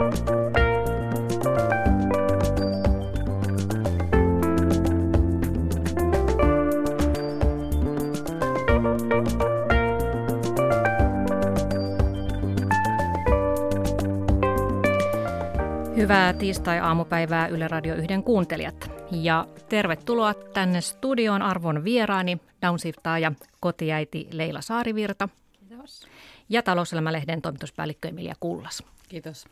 Hyvää tiistai-aamupäivää Yle Radio 1 kuuntelijat. Ja tervetuloa tänne studioon arvon vieraani, downsiftaaja, kotiäiti Leila Saarivirta. Kiitos. Ja talouselämälehden toimituspäällikkö Emilia Kullas. Kiitos.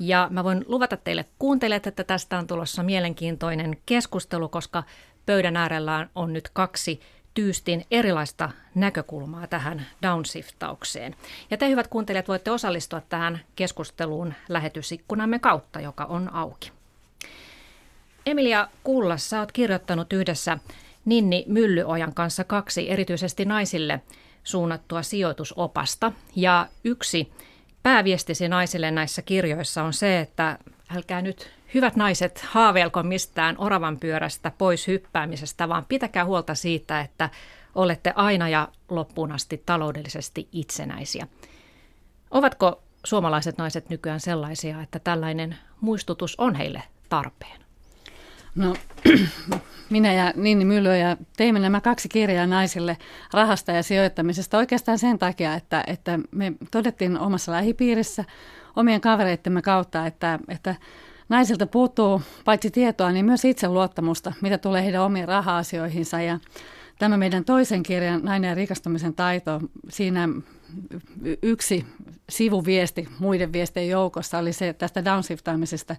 Ja mä voin luvata teille kuuntelijat, että tästä on tulossa mielenkiintoinen keskustelu, koska pöydän äärellä on nyt kaksi tyystin erilaista näkökulmaa tähän downshiftaukseen. Ja te hyvät kuuntelijat voitte osallistua tähän keskusteluun lähetysikkunamme kautta, joka on auki. Emilia Kullas, sä oot kirjoittanut yhdessä Ninni Myllyojan kanssa kaksi erityisesti naisille suunnattua sijoitusopasta. Ja yksi pääviestisi naisille näissä kirjoissa on se, että älkää nyt hyvät naiset haaveilko mistään oravan pyörästä pois hyppäämisestä, vaan pitäkää huolta siitä, että olette aina ja loppuun asti taloudellisesti itsenäisiä. Ovatko suomalaiset naiset nykyään sellaisia, että tällainen muistutus on heille tarpeen? No, minä ja Ninni Myllö ja teimme nämä kaksi kirjaa naisille rahasta ja sijoittamisesta oikeastaan sen takia, että, että me todettiin omassa lähipiirissä omien kavereittemme kautta, että, että naisilta puuttuu paitsi tietoa, niin myös itseluottamusta, mitä tulee heidän omiin raha-asioihinsa. Ja tämä meidän toisen kirjan, Nainen ja rikastumisen taito, siinä yksi sivuviesti muiden viestien joukossa oli se tästä downshiftaamisesta,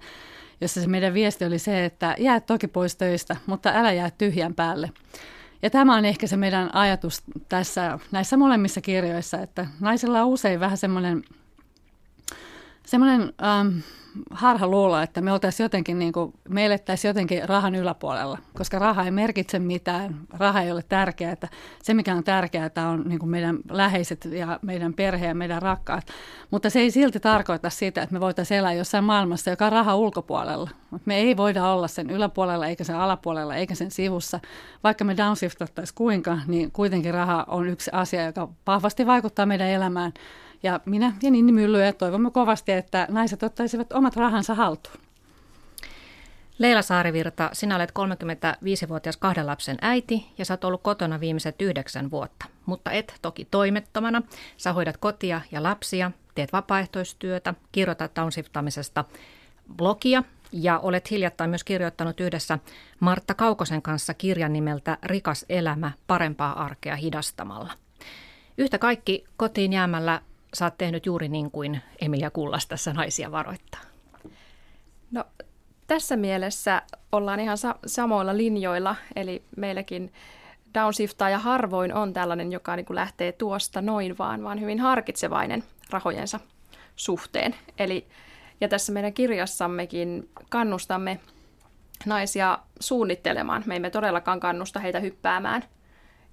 jossa se meidän viesti oli se, että jää toki pois töistä, mutta älä jää tyhjän päälle. Ja tämä on ehkä se meidän ajatus tässä näissä molemmissa kirjoissa, että naisilla on usein vähän semmoinen, semmoinen ähm, harha luulla, että me oltaisiin jotenkin, niin kuin, me elettäisiin jotenkin rahan yläpuolella, koska raha ei merkitse mitään, raha ei ole tärkeää. Että se, mikä on tärkeää, on niin kuin meidän läheiset ja meidän perhe ja meidän rakkaat. Mutta se ei silti tarkoita sitä, että me voitaisiin elää jossain maailmassa, joka on raha ulkopuolella. Me ei voida olla sen yläpuolella, eikä sen alapuolella, eikä sen sivussa. Vaikka me downshiftattaisiin kuinka, niin kuitenkin raha on yksi asia, joka vahvasti vaikuttaa meidän elämään ja minä ja Ninni Mylly ja toivomme kovasti, että naiset ottaisivat omat rahansa haltuun. Leila Saarivirta, sinä olet 35-vuotias kahden lapsen äiti ja sä oot ollut kotona viimeiset yhdeksän vuotta, mutta et toki toimettomana. Sä hoidat kotia ja lapsia, teet vapaaehtoistyötä, kirjoitat downsiftamisesta blogia ja olet hiljattain myös kirjoittanut yhdessä Martta Kaukosen kanssa kirjan nimeltä Rikas elämä, parempaa arkea hidastamalla. Yhtä kaikki kotiin jäämällä sä oot tehnyt juuri niin kuin Emilia Kullas tässä naisia varoittaa? No tässä mielessä ollaan ihan sa- samoilla linjoilla, eli meilläkin ja harvoin on tällainen, joka niin kuin lähtee tuosta noin vaan, vaan hyvin harkitsevainen rahojensa suhteen. Eli, ja tässä meidän kirjassammekin kannustamme naisia suunnittelemaan. Me emme todellakaan kannusta heitä hyppäämään –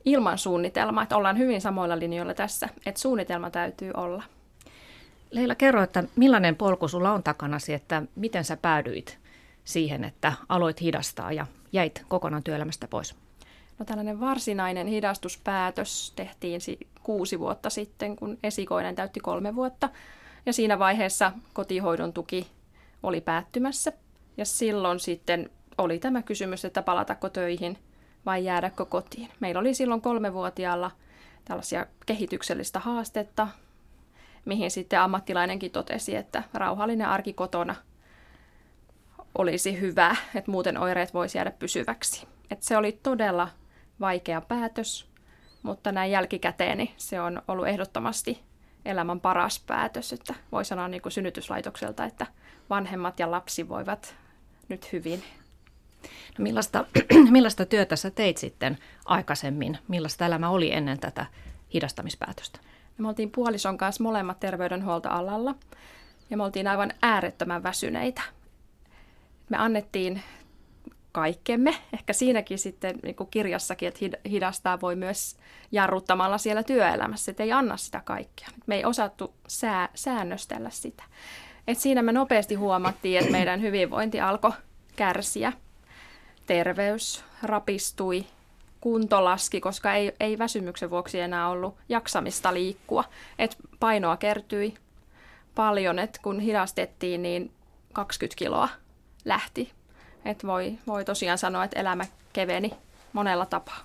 ilman suunnitelmaa, että ollaan hyvin samoilla linjoilla tässä, että suunnitelma täytyy olla. Leila, kerro, että millainen polku sulla on takanasi, että miten sä päädyit siihen, että aloit hidastaa ja jäit kokonaan työelämästä pois? No tällainen varsinainen hidastuspäätös tehtiin kuusi vuotta sitten, kun esikoinen täytti kolme vuotta. Ja siinä vaiheessa kotihoidon tuki oli päättymässä. Ja silloin sitten oli tämä kysymys, että palatako töihin – vai jäädäkö kotiin. Meillä oli silloin kolmevuotiaalla tällaisia kehityksellistä haastetta, mihin sitten ammattilainenkin totesi, että rauhallinen arki kotona olisi hyvä, että muuten oireet voisi jäädä pysyväksi. Et se oli todella vaikea päätös, mutta näin jälkikäteen niin se on ollut ehdottomasti elämän paras päätös, että voi sanoa niin kuin synnytyslaitokselta, että vanhemmat ja lapsi voivat nyt hyvin No millaista, millaista työtä sä teit sitten aikaisemmin? Millaista elämä oli ennen tätä hidastamispäätöstä? Me oltiin puolison kanssa molemmat terveydenhuoltoalalla ja me oltiin aivan äärettömän väsyneitä. Me annettiin kaikkemme. Ehkä siinäkin sitten niin kuin kirjassakin, että hidastaa voi myös jarruttamalla siellä työelämässä, että ei anna sitä kaikkea. Me ei osattu sää, säännöstellä sitä. Et siinä me nopeasti huomattiin, että meidän hyvinvointi alkoi kärsiä terveys rapistui, kunto laski, koska ei, ei väsymyksen vuoksi enää ollut jaksamista liikkua. Et painoa kertyi, paljon, että kun hidastettiin, niin 20 kiloa lähti. Että voi, voi tosiaan sanoa, että elämä keveni monella tapaa.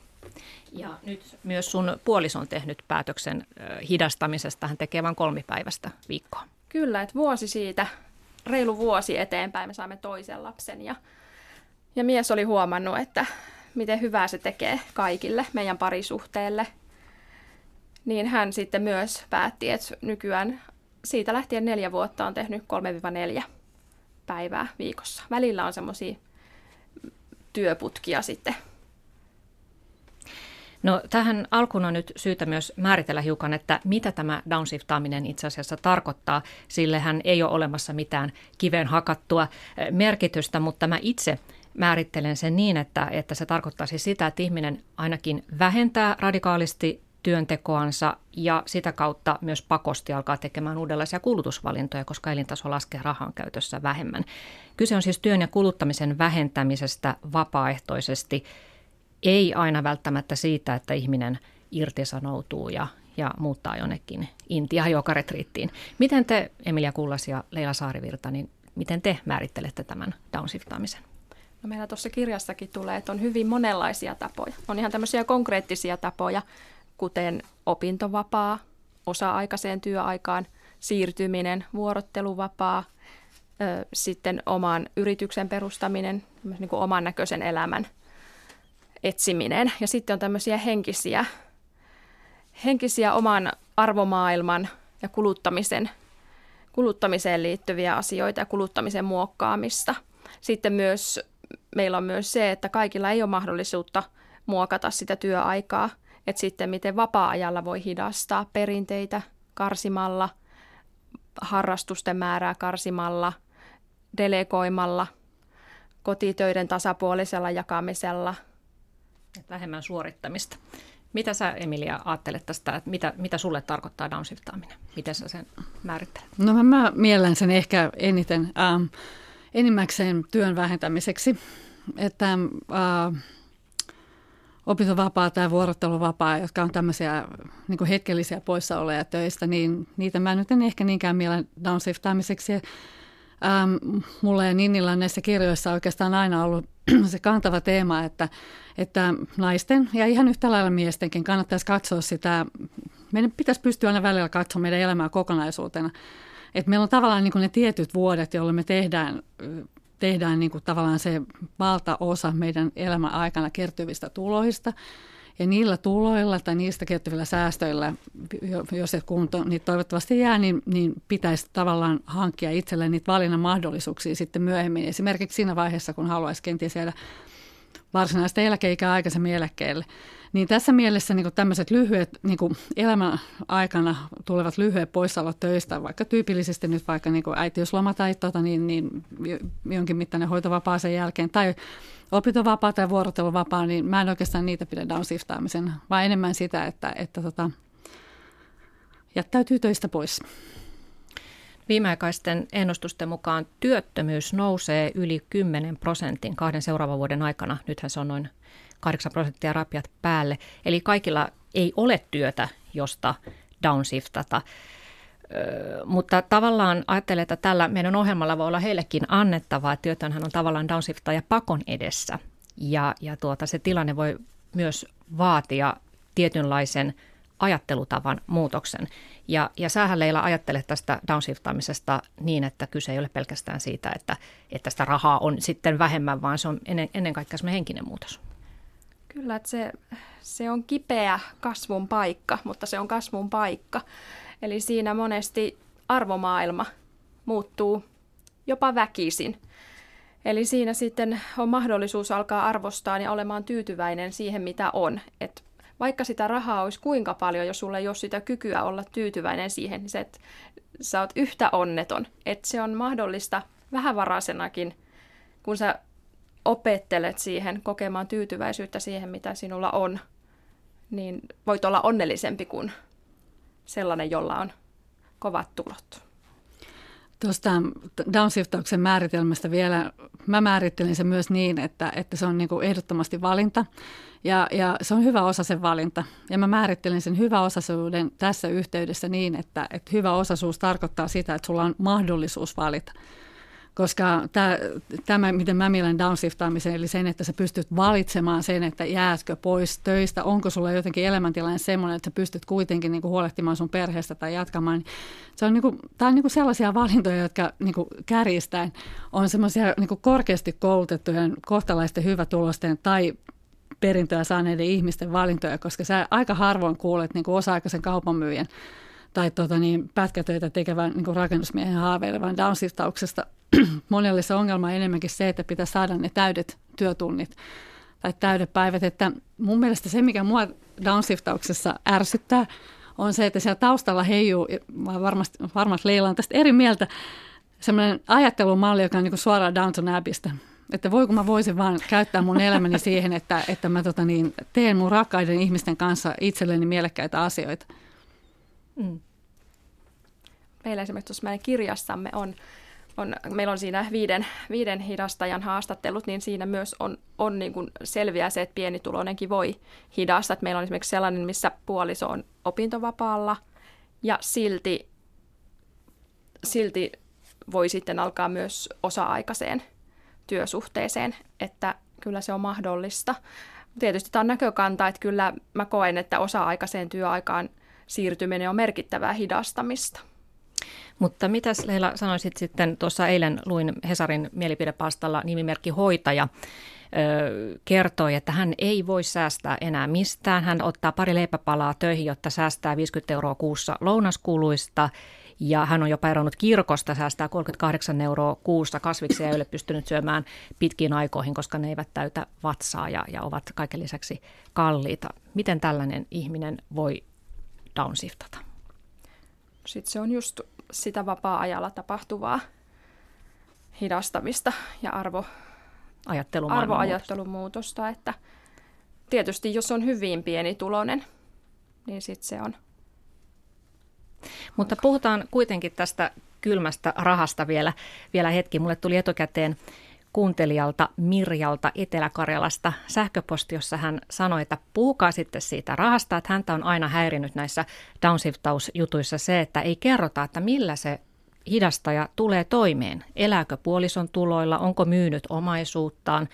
Ja nyt myös sun puoliso on tehnyt päätöksen hidastamisesta. Hän tekee vain kolmipäiväistä viikkoa. Kyllä, että vuosi siitä, reilu vuosi eteenpäin me saimme toisen lapsen. Ja, ja mies oli huomannut, että miten hyvää se tekee kaikille meidän parisuhteelle. Niin hän sitten myös päätti, että nykyään siitä lähtien neljä vuotta on tehnyt 3-4 päivää viikossa. Välillä on semmoisia työputkia sitten No tähän alkuun on nyt syytä myös määritellä hiukan, että mitä tämä downshiftaaminen itse asiassa tarkoittaa. Sillehän ei ole olemassa mitään kiveen hakattua eh, merkitystä, mutta mä itse määrittelen sen niin, että, että se tarkoittaa siis sitä, että ihminen ainakin vähentää radikaalisti työntekoansa ja sitä kautta myös pakosti alkaa tekemään uudenlaisia kulutusvalintoja, koska elintaso laskee rahan käytössä vähemmän. Kyse on siis työn ja kuluttamisen vähentämisestä vapaaehtoisesti – ei aina välttämättä siitä, että ihminen irtisanoutuu ja, ja muuttaa jonnekin Intia joka retriittiin. Miten te, Emilia Kullas ja Leila Saarivirta, niin miten te määrittelette tämän downshiftaamisen? No meillä tuossa kirjassakin tulee, että on hyvin monenlaisia tapoja. On ihan tämmöisiä konkreettisia tapoja, kuten opintovapaa, osa-aikaiseen työaikaan siirtyminen, vuorotteluvapaa, sitten oman yrityksen perustaminen, niin kuin oman näköisen elämän etsiminen. Ja sitten on tämmöisiä henkisiä, henkisiä oman arvomaailman ja kuluttamisen, kuluttamiseen liittyviä asioita ja kuluttamisen muokkaamista. Sitten myös meillä on myös se, että kaikilla ei ole mahdollisuutta muokata sitä työaikaa. Että sitten miten vapaa-ajalla voi hidastaa perinteitä karsimalla, harrastusten määrää karsimalla, delegoimalla, kotitöiden tasapuolisella jakamisella – vähemmän suorittamista. Mitä sä Emilia ajattelet tästä, että mitä, mitä sulle tarkoittaa downshiftaaminen? Miten sä sen määrittelet? No mä, mä miellän sen ehkä eniten ähm, enimmäkseen työn vähentämiseksi, että äh, opintovapaa tai vuorotteluvapaa, jotka on tämmöisiä niin hetkellisiä poissaoloja töistä, niin niitä mä nyt en ehkä niinkään mielen downshiftaamiseksi. Ähm, mulla ja Ninnillä on näissä kirjoissa oikeastaan aina ollut se kantava teema, että, että naisten ja ihan yhtä lailla miestenkin kannattaisi katsoa sitä, meidän pitäisi pystyä aina välillä katsomaan meidän elämää kokonaisuutena. Että meillä on tavallaan niin kuin ne tietyt vuodet, jolloin me tehdään, tehdään niin kuin tavallaan se valtaosa meidän elämän aikana kertyvistä tuloista – ja niillä tuloilla tai niistä kertyvillä säästöillä, jos et kunto niin toivottavasti jää, niin, niin pitäisi tavallaan hankkia itselleen niitä valinnan mahdollisuuksia sitten myöhemmin. Esimerkiksi siinä vaiheessa, kun haluaisi kenties jäädä varsinaista eläkeikää aikaisemmin eläkkeelle. Niin tässä mielessä niin tämmöiset lyhyet niin elämän aikana tulevat lyhyet poissaolot töistä, vaikka tyypillisesti nyt vaikka niin äitiysloma tai tota, niin, niin jonkin mittainen hoitovapaa sen jälkeen, tai opintovapaa tai vuorotteluvapaa, niin mä en oikeastaan niitä pidä downshiftaamisen, vaan enemmän sitä, että, että tota, jättäytyy töistä pois. Viimeaikaisten ennustusten mukaan työttömyys nousee yli 10 prosentin kahden seuraavan vuoden aikana. Nythän se on noin 8 prosenttia rapiat päälle. Eli kaikilla ei ole työtä, josta downshiftata. Öö, mutta tavallaan ajattelen, että tällä meidän ohjelmalla voi olla heillekin annettavaa, että työtönhän on tavallaan ja pakon edessä. Ja, ja tuota, se tilanne voi myös vaatia tietynlaisen ajattelutavan muutoksen. Ja, ja sähän Leila ajattelet tästä downshiftaamisesta niin, että kyse ei ole pelkästään siitä, että, että sitä rahaa on sitten vähemmän, vaan se on ennen, ennen kaikkea semmoinen henkinen muutos. Kyllä, että se, se on kipeä kasvun paikka, mutta se on kasvun paikka. Eli siinä monesti arvomaailma muuttuu jopa väkisin. Eli siinä sitten on mahdollisuus alkaa arvostaa ja olemaan tyytyväinen siihen, mitä on. Et vaikka sitä rahaa olisi kuinka paljon, jos sulla ei ole sitä kykyä olla tyytyväinen siihen, niin se, että sä oot yhtä onneton. Että se on mahdollista vähävaraisenakin, kun sä opettelet siihen kokemaan tyytyväisyyttä siihen, mitä sinulla on, niin voit olla onnellisempi kuin sellainen, jolla on kovat tulot. Tuosta downshiftauksen määritelmästä vielä, mä määrittelin sen myös niin, että, että se on niin kuin ehdottomasti valinta ja, ja se on hyvä osa sen valinta. Ja mä määrittelin sen hyvä osaisuuden tässä yhteydessä niin, että, että hyvä osaisuus tarkoittaa sitä, että sulla on mahdollisuus valita koska tämä, tämä miten mä mielen downshiftaamisen, eli sen, että sä pystyt valitsemaan sen, että jäätkö pois töistä, onko sulla jotenkin elämäntilanne semmoinen, että sä pystyt kuitenkin niin kuin huolehtimaan sun perheestä tai jatkamaan. Niin se on, niin kuin, tämä on niin kuin sellaisia valintoja, jotka niin kuin kärjistäen on semmoisia niin korkeasti koulutettujen kohtalaisten hyvätulosten tai perintöä saaneiden ihmisten valintoja, koska sä aika harvoin kuulet niin kuin osa-aikaisen kaupanmyyjän tai tota niin, pätkätöitä tekevän niin rakennusmiehen haaveilevan downsiftauksesta. Monelle se ongelma on enemmänkin se, että pitää saada ne täydet työtunnit tai täydet päivät. Että mun mielestä se, mikä mua downsiftauksessa ärsyttää, on se, että siellä taustalla heijuu, varmasti, varmasti Leila on tästä eri mieltä, semmoinen ajattelumalli, joka on niin suoraan Downton Abbeystä. Että voiko mä voisin vaan käyttää mun elämäni siihen, että, että mä tota niin, teen mun rakkaiden ihmisten kanssa itselleni mielekkäitä asioita. Mm. Meillä esimerkiksi tuossa meidän kirjassamme on, on, meillä on siinä viiden, viiden hidastajan haastattelut, niin siinä myös on, on niin kuin selviä se, että pienituloinenkin voi hidastaa. Että meillä on esimerkiksi sellainen, missä puoliso on opintovapaalla ja silti, silti voi sitten alkaa myös osa-aikaiseen työsuhteeseen, että kyllä se on mahdollista. Tietysti tämä on näkökanta, että kyllä mä koen, että osa-aikaiseen työaikaan – siirtyminen on merkittävää hidastamista. Mutta mitäs Leila sanoisit sitten, tuossa eilen luin Hesarin mielipidepastalla nimimerkki hoitaja, kertoi, että hän ei voi säästää enää mistään. Hän ottaa pari leipäpalaa töihin, jotta säästää 50 euroa kuussa lounaskuluista. Ja hän on jopa eronnut kirkosta, säästää 38 euroa kuussa kasviksia ei ole pystynyt syömään pitkiin aikoihin, koska ne eivät täytä vatsaa ja, ja ovat kaiken lisäksi kalliita. Miten tällainen ihminen voi downshiftata? Sitten se on just sitä vapaa-ajalla tapahtuvaa hidastamista ja arvo, arvoajattelun muutosta, että tietysti jos on hyvin pieni tulonen, niin sitten se on. Mutta puhutaan kuitenkin tästä kylmästä rahasta vielä, vielä hetki. Mulle tuli etukäteen kuuntelijalta Mirjalta Etelä-Karjalasta sähköposti, jossa hän sanoi, että puhukaa sitten siitä rahasta, että häntä on aina häirinyt näissä downshiftausjutuissa se, että ei kerrota, että millä se hidastaja tulee toimeen. Elääkö puolison tuloilla, onko myynyt omaisuuttaan,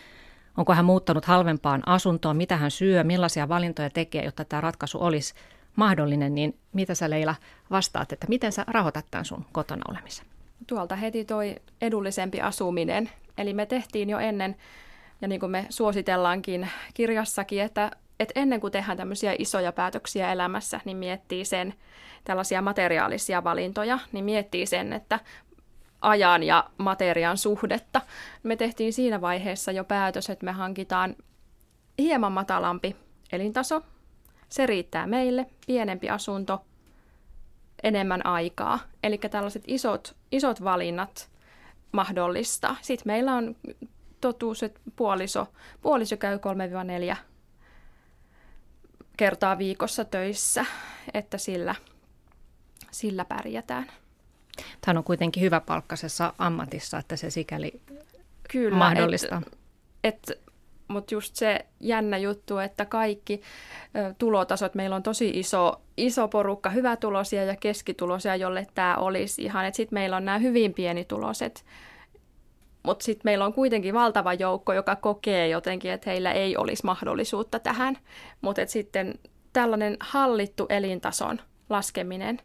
onko hän muuttanut halvempaan asuntoon, mitä hän syö, millaisia valintoja tekee, jotta tämä ratkaisu olisi mahdollinen, niin mitä sä Leila vastaat, että miten sä rahoitat tämän sun kotona olemisen? Tuolta heti toi edullisempi asuminen Eli me tehtiin jo ennen, ja niin kuin me suositellaankin kirjassakin, että, että ennen kuin tehdään tämmöisiä isoja päätöksiä elämässä, niin miettii sen tällaisia materiaalisia valintoja, niin miettii sen, että ajan ja materiaan suhdetta. Me tehtiin siinä vaiheessa jo päätös, että me hankitaan hieman matalampi elintaso. Se riittää meille, pienempi asunto, enemmän aikaa. Eli tällaiset isot, isot valinnat mahdollista. Sitten meillä on totuus, että puoliso, puoliso käy 3-4 kertaa viikossa töissä, että sillä, sillä pärjätään. Tämä on kuitenkin hyvä palkkasessa ammatissa, että se sikäli Kyllä, mahdollista. Et, et, Mutta just se jännä juttu, että kaikki ö, tulotasot, meillä on tosi iso, iso porukka hyvätulosia ja keskitulosia, jolle tämä olisi ihan. Sitten meillä on nämä hyvin pienituloiset, mutta sitten meillä on kuitenkin valtava joukko, joka kokee jotenkin, että heillä ei olisi mahdollisuutta tähän. Mutta sitten tällainen hallittu elintason laskeminen.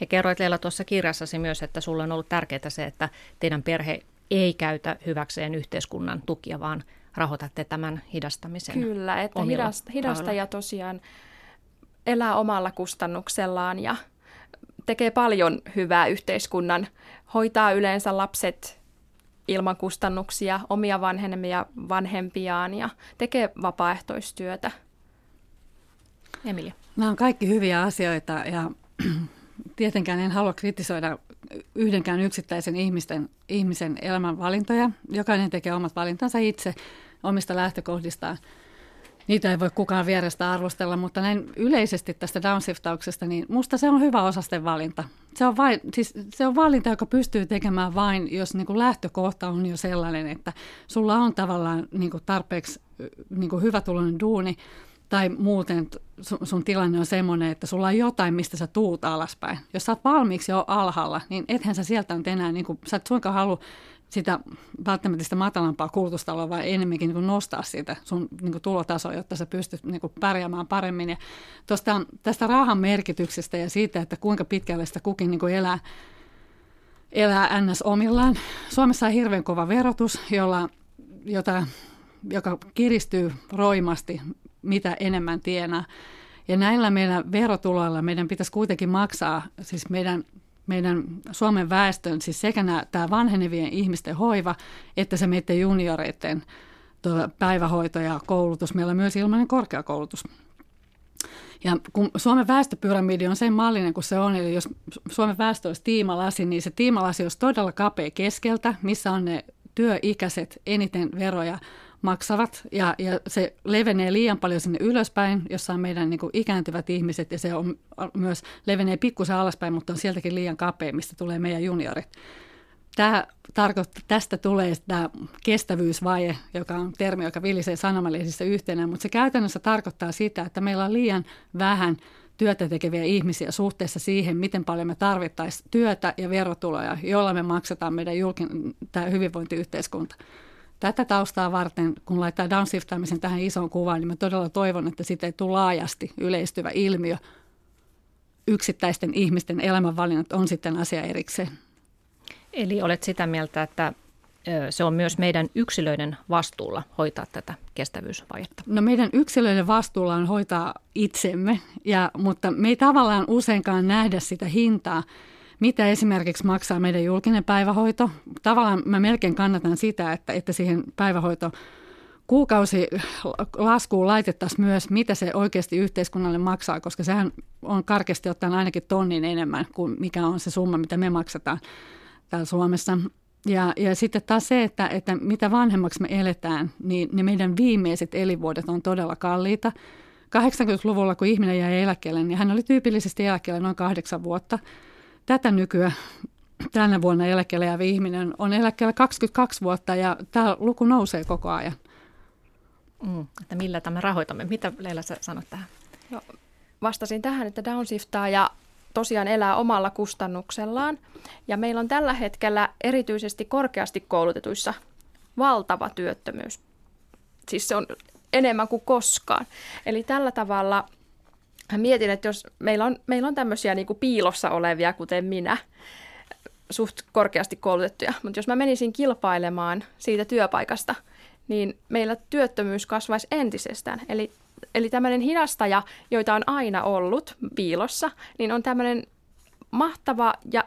Ja kerroit Leila tuossa kirjassasi myös, että sulla on ollut tärkeää se, että teidän perhe ei käytä hyväkseen yhteiskunnan tukia, vaan rahoitatte tämän hidastamisen. Kyllä, että hidasta, hidastaja tosiaan elää omalla kustannuksellaan ja tekee paljon hyvää yhteiskunnan, hoitaa yleensä lapset ilman kustannuksia, omia vanhemmia vanhempiaan ja tekee vapaaehtoistyötä. Emilia. Nämä on kaikki hyviä asioita ja tietenkään en halua kritisoida yhdenkään yksittäisen ihmisten, ihmisen elämän valintoja. Jokainen tekee omat valintansa itse omista lähtökohdistaan. niitä ei voi kukaan vierestä arvostella, mutta näin yleisesti tästä downshiftauksesta, niin musta se on hyvä osasten valinta. Se on, vain, siis se on valinta, joka pystyy tekemään vain, jos niin kuin lähtökohta on jo sellainen, että sulla on tavallaan niin kuin tarpeeksi niin kuin hyvä tulonen duuni, tai muuten sun, sun tilanne on semmoinen, että sulla on jotain, mistä sä tuut alaspäin. Jos sä oot valmiiksi jo alhaalla, niin ethän sä sieltä nyt enää, niin kuin, sä et suinkaan halua sitä välttämättä sitä matalampaa kulutusta vaan enemmänkin niin nostaa siitä sun niin tulotasoa, jotta sä pystyt niin pärjäämään paremmin. Ja tosta, tästä rahan merkityksestä ja siitä, että kuinka pitkälle sitä kukin niin elää, elää NS omillaan. Suomessa on hirveän kova verotus, jolla, jota, joka kiristyy roimasti, mitä enemmän tienaa. Ja näillä meidän verotuloilla meidän pitäisi kuitenkin maksaa, siis meidän meidän Suomen väestön, siis sekä nämä, tämä vanhenevien ihmisten hoiva, että se meidän junioreiden tuota, päivähoito ja koulutus. Meillä on myös ilmainen korkeakoulutus. Ja kun Suomen väestöpyramidi on sen mallinen kuin se on, eli jos Suomen väestö olisi tiimalasi, niin se tiimalasi olisi todella kapea keskeltä, missä on ne työikäiset eniten veroja maksavat ja, ja se levenee liian paljon sinne ylöspäin, jossa on meidän niin kuin ikääntyvät ihmiset ja se on myös levenee pikkusen alaspäin, mutta on sieltäkin liian kapea, mistä tulee meidän juniorit. Tämä tarkoittaa, tästä tulee tämä kestävyysvaje, joka on termi, joka vilisee sanomalehdissä yhtenä, mutta se käytännössä tarkoittaa sitä, että meillä on liian vähän työtä tekeviä ihmisiä suhteessa siihen, miten paljon me tarvittaisiin työtä ja verotuloja, joilla me maksetaan meidän julkin, tämä hyvinvointiyhteiskunta. Tätä taustaa varten, kun laittaa downshiftaamisen tähän isoon kuvaan, niin mä todella toivon, että siitä ei tule laajasti yleistyvä ilmiö. Yksittäisten ihmisten elämänvalinnat on sitten asia erikseen. Eli olet sitä mieltä, että se on myös meidän yksilöiden vastuulla hoitaa tätä kestävyysvajetta? No meidän yksilöiden vastuulla on hoitaa itsemme, ja, mutta me ei tavallaan useinkaan nähdä sitä hintaa, mitä esimerkiksi maksaa meidän julkinen päivähoito. Tavallaan mä melkein kannatan sitä, että, että siihen päivähoito kuukausi laskuun laitettaisiin myös, mitä se oikeasti yhteiskunnalle maksaa, koska sehän on karkeasti ottaen ainakin tonnin enemmän kuin mikä on se summa, mitä me maksataan täällä Suomessa. Ja, ja sitten taas se, että, että mitä vanhemmaksi me eletään, niin ne meidän viimeiset elinvuodet on todella kalliita. 80-luvulla, kun ihminen jäi eläkkeelle, niin hän oli tyypillisesti eläkkeelle noin kahdeksan vuotta – tätä nykyä tänä vuonna eläkkeelle jäävä ihminen on eläkkeellä 22 vuotta ja tämä luku nousee koko ajan. Mm, että millä tämä rahoitamme? Mitä Leila sä sanot tähän? No, vastasin tähän, että downshiftaa ja tosiaan elää omalla kustannuksellaan. Ja meillä on tällä hetkellä erityisesti korkeasti koulutetuissa valtava työttömyys. Siis se on enemmän kuin koskaan. Eli tällä tavalla – mietin, että jos meillä on, meillä on tämmöisiä niin kuin piilossa olevia, kuten minä, suht korkeasti koulutettuja, mutta jos mä menisin kilpailemaan siitä työpaikasta, niin meillä työttömyys kasvaisi entisestään. Eli, eli tämmöinen hidastaja, joita on aina ollut piilossa, niin on tämmöinen mahtava ja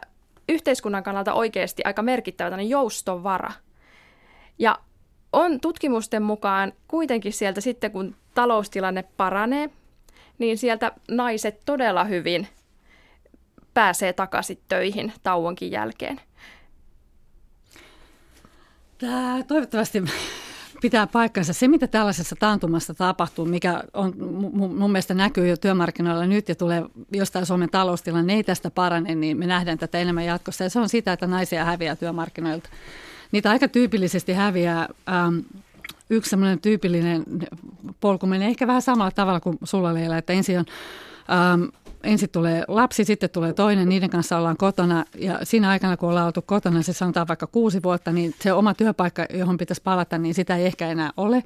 yhteiskunnan kannalta oikeasti aika merkittävä joustovara. Ja on tutkimusten mukaan kuitenkin sieltä sitten, kun taloustilanne paranee, niin sieltä naiset todella hyvin pääsee takaisin töihin tauonkin jälkeen. Tämä toivottavasti pitää paikkansa. Se, mitä tällaisessa taantumassa tapahtuu, mikä on, mun mielestä näkyy jo työmarkkinoilla nyt ja tulee jostain Suomen taloustilanne ei tästä parane, niin me nähdään tätä enemmän jatkossa. Ja se on sitä, että naisia häviää työmarkkinoilta. Niitä aika tyypillisesti häviää ähm, yksi semmoinen tyypillinen polku menee ehkä vähän samalla tavalla kuin sulla Leila, että ensin on ähm, ensin tulee lapsi, sitten tulee toinen, niiden kanssa ollaan kotona ja siinä aikana, kun ollaan oltu kotona, se sanotaan vaikka kuusi vuotta, niin se oma työpaikka, johon pitäisi palata, niin sitä ei ehkä enää ole.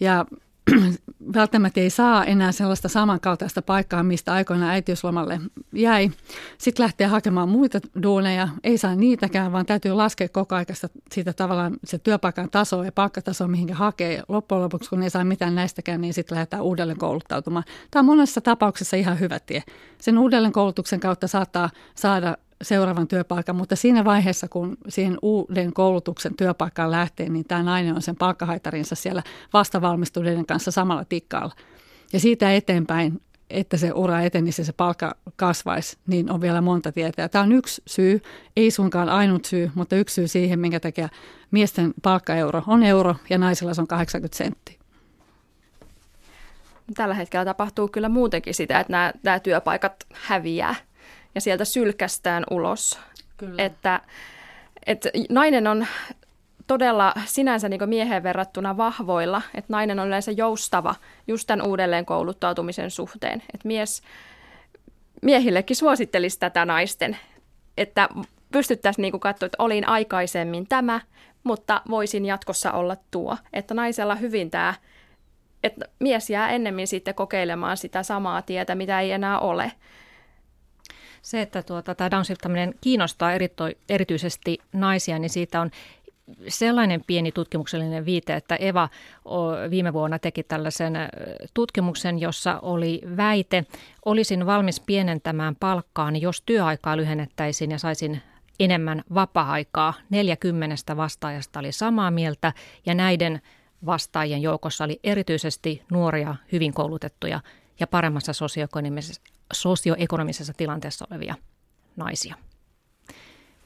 Ja välttämättä ei saa enää sellaista samankaltaista paikkaa, mistä aikoina äitiyslomalle jäi. Sitten lähtee hakemaan muita duuneja, ei saa niitäkään, vaan täytyy laskea koko ajan siitä tavallaan se työpaikan taso ja palkkataso, mihin hakee. Loppujen lopuksi, kun ei saa mitään näistäkään, niin sitten lähdetään uudelleen kouluttautumaan. Tämä on monessa tapauksessa ihan hyvä tie. Sen uudelleen koulutuksen kautta saattaa saada seuraavan työpaikan, mutta siinä vaiheessa, kun siihen uuden koulutuksen työpaikkaan lähtee, niin tämä nainen on sen palkkahaitarinsa siellä vastavalmistuneiden kanssa samalla tikkaalla. Ja siitä eteenpäin, että se ura etenisi ja se palkka kasvaisi, niin on vielä monta tietä. Ja tämä on yksi syy, ei suinkaan ainut syy, mutta yksi syy siihen, minkä takia miesten palkkaeuro on euro ja naisilla se on 80 senttiä. Tällä hetkellä tapahtuu kyllä muutenkin sitä, että nämä, nämä työpaikat häviää ja sieltä sylkästään ulos. Kyllä. Että, että nainen on todella sinänsä niin mieheen verrattuna vahvoilla, että nainen on yleensä joustava just tämän uudelleen kouluttautumisen suhteen. Että mies, miehillekin suosittelisi tätä naisten, että pystyttäisiin niin katsoa, että olin aikaisemmin tämä, mutta voisin jatkossa olla tuo. Että naisella hyvin tämä, että mies jää ennemmin sitten kokeilemaan sitä samaa tietä, mitä ei enää ole. Se, että tuota, tämä downshiftaminen kiinnostaa erito, erityisesti naisia, niin siitä on sellainen pieni tutkimuksellinen viite, että Eva viime vuonna teki tällaisen tutkimuksen, jossa oli väite, olisin valmis pienentämään palkkaani, jos työaikaa lyhennettäisiin ja saisin enemmän vapaa-aikaa. 40 vastaajasta oli samaa mieltä ja näiden vastaajien joukossa oli erityisesti nuoria, hyvin koulutettuja ja paremmassa sosioekonomisessa, sosioekonomisessa tilanteessa olevia naisia.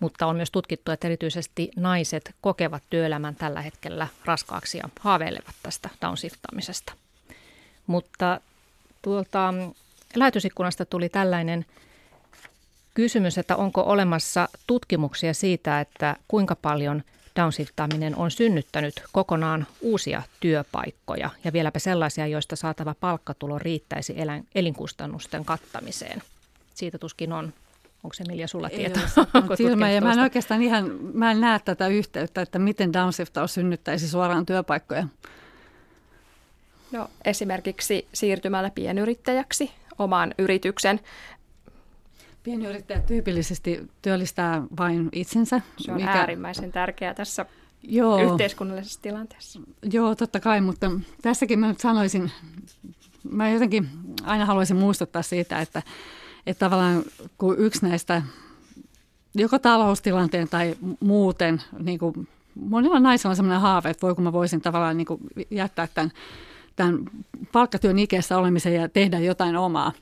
Mutta on myös tutkittu, että erityisesti naiset kokevat työelämän tällä hetkellä raskaaksi ja haaveilevat tästä downshiftaamisesta. Mutta tuolta lähetysikkunasta tuli tällainen kysymys, että onko olemassa tutkimuksia siitä, että kuinka paljon downshiftaaminen on synnyttänyt kokonaan uusia työpaikkoja ja vieläpä sellaisia, joista saatava palkkatulo riittäisi elinkustannusten kattamiseen. Siitä tuskin on Onko se Emilia sulla tietoa? Silmä, ja mä en oikeastaan ihan, mä en näe tätä yhteyttä, että miten downshiftaus synnyttäisi suoraan työpaikkoja. No, esimerkiksi siirtymällä pienyrittäjäksi omaan yrityksen Pienyrittäjät tyypillisesti työllistää vain itsensä. Se on mikä... äärimmäisen tärkeää tässä Joo. yhteiskunnallisessa tilanteessa. Joo, totta kai, mutta tässäkin mä nyt sanoisin, mä jotenkin aina haluaisin muistuttaa siitä, että, että tavallaan kun yksi näistä joko taloustilanteen tai muuten, niin kuin monilla naisilla on sellainen haave, että voi kun mä voisin tavallaan niin kuin jättää tämän, tämän palkkatyön ikässä olemisen ja tehdä jotain omaa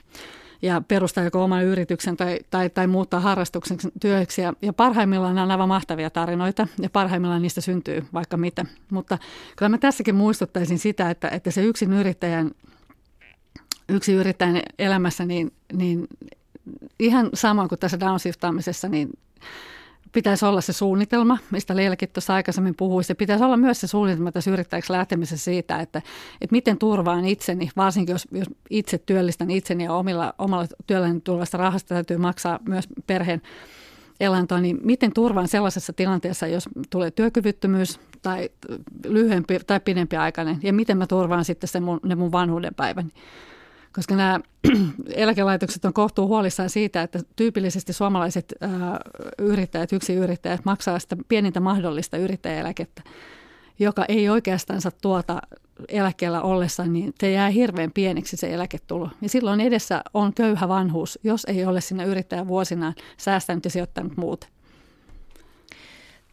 ja perustaa joko oman yrityksen tai, tai, tai muuttaa harrastuksen työksi. Ja, ja parhaimmillaan nämä on aivan mahtavia tarinoita ja parhaimmillaan niistä syntyy vaikka mitä. Mutta kyllä mä tässäkin muistuttaisin sitä, että, että se yksin yrittäjän, yksi yrittäjän elämässä, niin, niin ihan sama kuin tässä downshiftaamisessa, niin pitäisi olla se suunnitelma, mistä Leilakin tuossa aikaisemmin puhui. Se pitäisi olla myös se suunnitelma tässä yrittäjäksi lähtemisessä siitä, että, että miten turvaan itseni, varsinkin jos, jos itse työllistän itseni ja omilla, omalla työlläni tulevasta rahasta täytyy maksaa myös perheen elantoa, niin miten turvaan sellaisessa tilanteessa, jos tulee työkyvyttömyys tai lyhyempi tai pidempi aikainen, ja miten mä turvaan sitten sen mun, ne mun vanhuuden päiväni koska nämä eläkelaitokset on kohtuu huolissaan siitä, että tyypillisesti suomalaiset yksi yrittäjät maksaa sitä pienintä mahdollista yrittäjäeläkettä, joka ei oikeastaan tuota eläkkeellä ollessa, niin se jää hirveän pieneksi se eläketulo. Ja silloin edessä on köyhä vanhuus, jos ei ole sinne yrittäjän vuosinaan säästänyt ja sijoittanut muuten.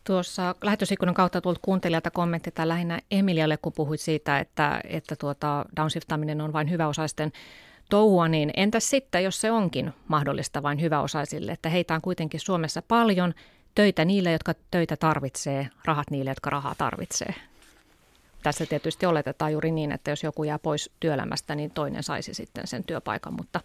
Tuossa lähetysikkunan kautta tullut kuuntelijalta kommentti tai lähinnä Emilialle, kun puhuit siitä, että, että tuota downshiftaaminen on vain hyväosaisten touhua, niin entäs sitten, jos se onkin mahdollista vain hyväosaisille, että heitä on kuitenkin Suomessa paljon, töitä niille, jotka töitä tarvitsee, rahat niille, jotka rahaa tarvitsee. Tässä tietysti oletetaan juuri niin, että jos joku jää pois työelämästä, niin toinen saisi sitten sen työpaikan, mutta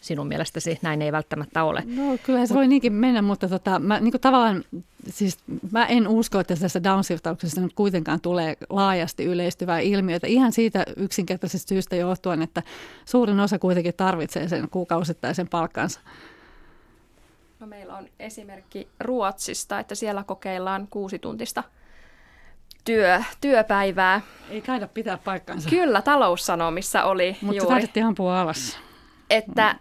sinun mielestäsi näin ei välttämättä ole. No kyllä se Mut, voi niinkin mennä, mutta tota, mä, niin kuin tavallaan, siis mä en usko, että tässä downshiftauksessa nyt kuitenkaan tulee laajasti yleistyvää ilmiötä. Ihan siitä yksinkertaisesta syystä johtuen, että suurin osa kuitenkin tarvitsee sen kuukausittaisen palkkansa. No meillä on esimerkki Ruotsista, että siellä kokeillaan kuusituntista työ, työpäivää. Ei taida pitää paikkansa. Kyllä, taloussanomissa oli Mutta juuri. Mutta alas että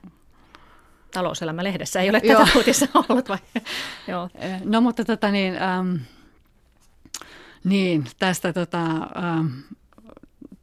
talouselämä-lehdessä ei ole tätä uutissa ollut vai? Joo. Eh, no mutta tota niin, ähm, niin tästä tota, ähm,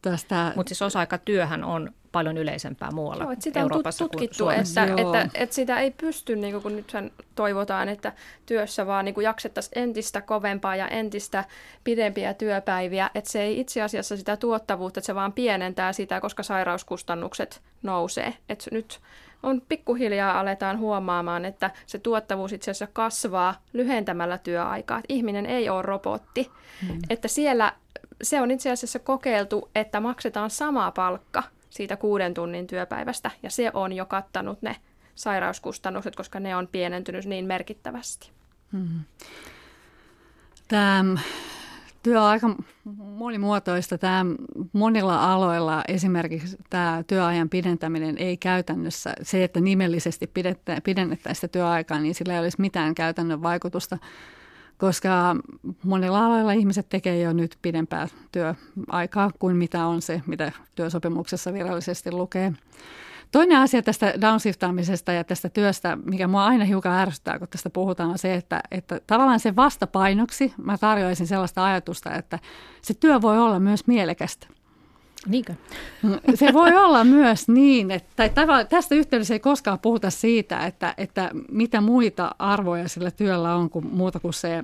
tästä... Mutta siis osa-aikatyöhän on paljon yleisempää muualla Joo, että sitä Euroopassa on tutkittu, että, että, että, sitä ei pysty, niin kun nyt toivotaan, että työssä vaan niin jaksettaisiin entistä kovempaa ja entistä pidempiä työpäiviä, että se ei itse asiassa sitä tuottavuutta, että se vaan pienentää sitä, koska sairauskustannukset nousee. Että nyt on pikkuhiljaa aletaan huomaamaan, että se tuottavuus itse asiassa kasvaa lyhentämällä työaikaa. Että ihminen ei ole robotti. Hmm. Että siellä se on itse asiassa kokeiltu, että maksetaan sama palkka – siitä kuuden tunnin työpäivästä, ja se on jo kattanut ne sairauskustannukset, koska ne on pienentynyt niin merkittävästi. Hmm. Tämä työ on aika monimuotoista. Tämä monilla aloilla esimerkiksi tämä työajan pidentäminen ei käytännössä, se, että nimellisesti pidennettäisiin sitä työaikaa, niin sillä ei olisi mitään käytännön vaikutusta, koska monilla aloilla ihmiset tekee jo nyt pidempää työaikaa kuin mitä on se, mitä työsopimuksessa virallisesti lukee. Toinen asia tästä downshiftaamisesta ja tästä työstä, mikä mua aina hiukan ärsyttää, kun tästä puhutaan, on se, että, että tavallaan se vastapainoksi mä tarjoaisin sellaista ajatusta, että se työ voi olla myös mielekästä. Niinkö? Se voi olla myös niin, että tästä yhteydessä ei koskaan puhuta siitä, että, että mitä muita arvoja sillä työllä on kuin muuta kuin se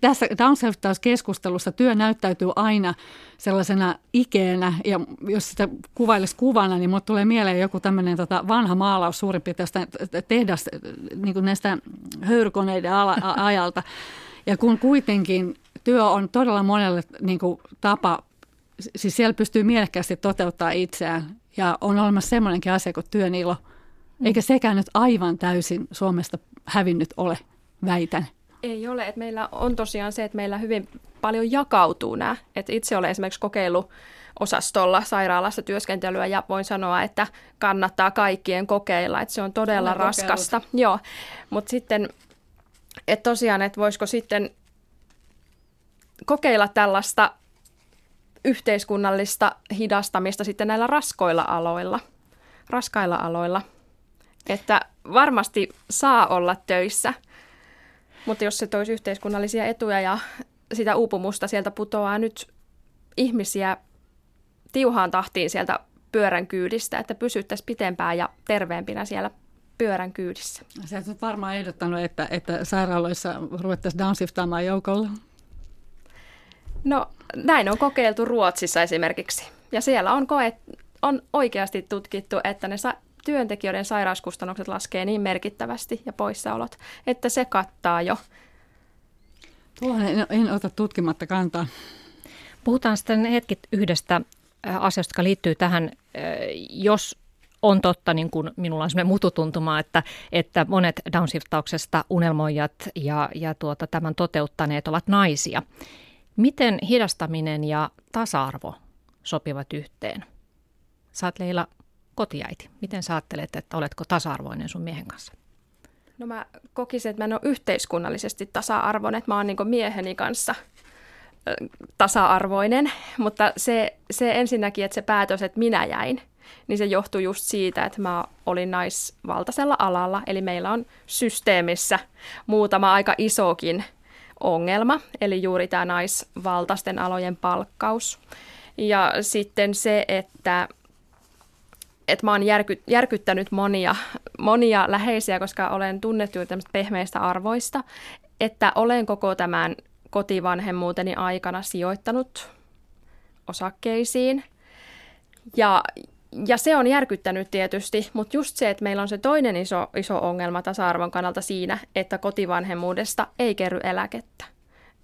tässä downself-keskustelussa työ näyttäytyy aina sellaisena ikeenä, ja jos sitä kuvailisi kuvana, niin minulle tulee mieleen joku tämmöinen tota vanha maalaus suurin piirtein tehdas niin kuin näistä höyrykoneiden ajalta. Ja kun kuitenkin työ on todella monelle niin kuin tapa, siis siellä pystyy mielekkäästi toteuttaa itseään, ja on olemassa semmoinenkin asia kuin työn ilo, eikä sekään nyt aivan täysin Suomesta hävinnyt ole, väitän. Ei ole, että meillä on tosiaan se, että meillä hyvin paljon jakautuu nämä. että itse olen esimerkiksi kokeilu osastolla sairaalassa työskentelyä ja voin sanoa, että kannattaa kaikkien kokeilla, että se on todella olen raskasta. Kokeillut. Joo, mutta sitten, että tosiaan, että voisiko sitten kokeilla tällaista yhteiskunnallista hidastamista sitten näillä raskoilla aloilla, raskailla aloilla, että varmasti saa olla töissä – mutta jos se toisi yhteiskunnallisia etuja ja sitä uupumusta sieltä putoaa nyt ihmisiä tiuhaan tahtiin sieltä pyörän kyydistä, että pysyttäisiin pitempään ja terveempinä siellä pyörän kyydissä. Sä et varmaan ehdottanut, että, että sairaaloissa ruvettaisiin downsiftaamaan joukolla. No näin on kokeiltu Ruotsissa esimerkiksi. Ja siellä on, koe, on oikeasti tutkittu, että ne sa- työntekijöiden sairauskustannukset laskee niin merkittävästi ja poissaolot, että se kattaa jo. Tuohon en, en ota tutkimatta kantaa. Puhutaan sitten hetki yhdestä äh, asiasta, joka liittyy tähän, äh, jos on totta, niin kuin minulla on sellainen mututuntuma, että, että monet downshiftauksesta unelmoijat ja, ja tuota, tämän toteuttaneet ovat naisia. Miten hidastaminen ja tasa-arvo sopivat yhteen? Saat Leila kotiäiti. Miten sä ajattelet, että oletko tasa-arvoinen sun miehen kanssa? No mä kokisin, että mä en ole yhteiskunnallisesti tasa-arvoinen, että mä oon niin mieheni kanssa tasa-arvoinen, mutta se, se ensinnäkin, että se päätös, että minä jäin, niin se johtui just siitä, että mä olin naisvaltaisella alalla, eli meillä on systeemissä muutama aika isokin ongelma, eli juuri tämä naisvaltaisten alojen palkkaus. Ja sitten se, että että mä oon järky, järkyttänyt monia, monia läheisiä, koska olen tunnettu pehmeistä arvoista, että olen koko tämän kotivanhemmuuteni aikana sijoittanut osakkeisiin. Ja, ja se on järkyttänyt tietysti, mutta just se, että meillä on se toinen iso, iso ongelma tasa-arvon kannalta siinä, että kotivanhemmuudesta ei kerry eläkettä.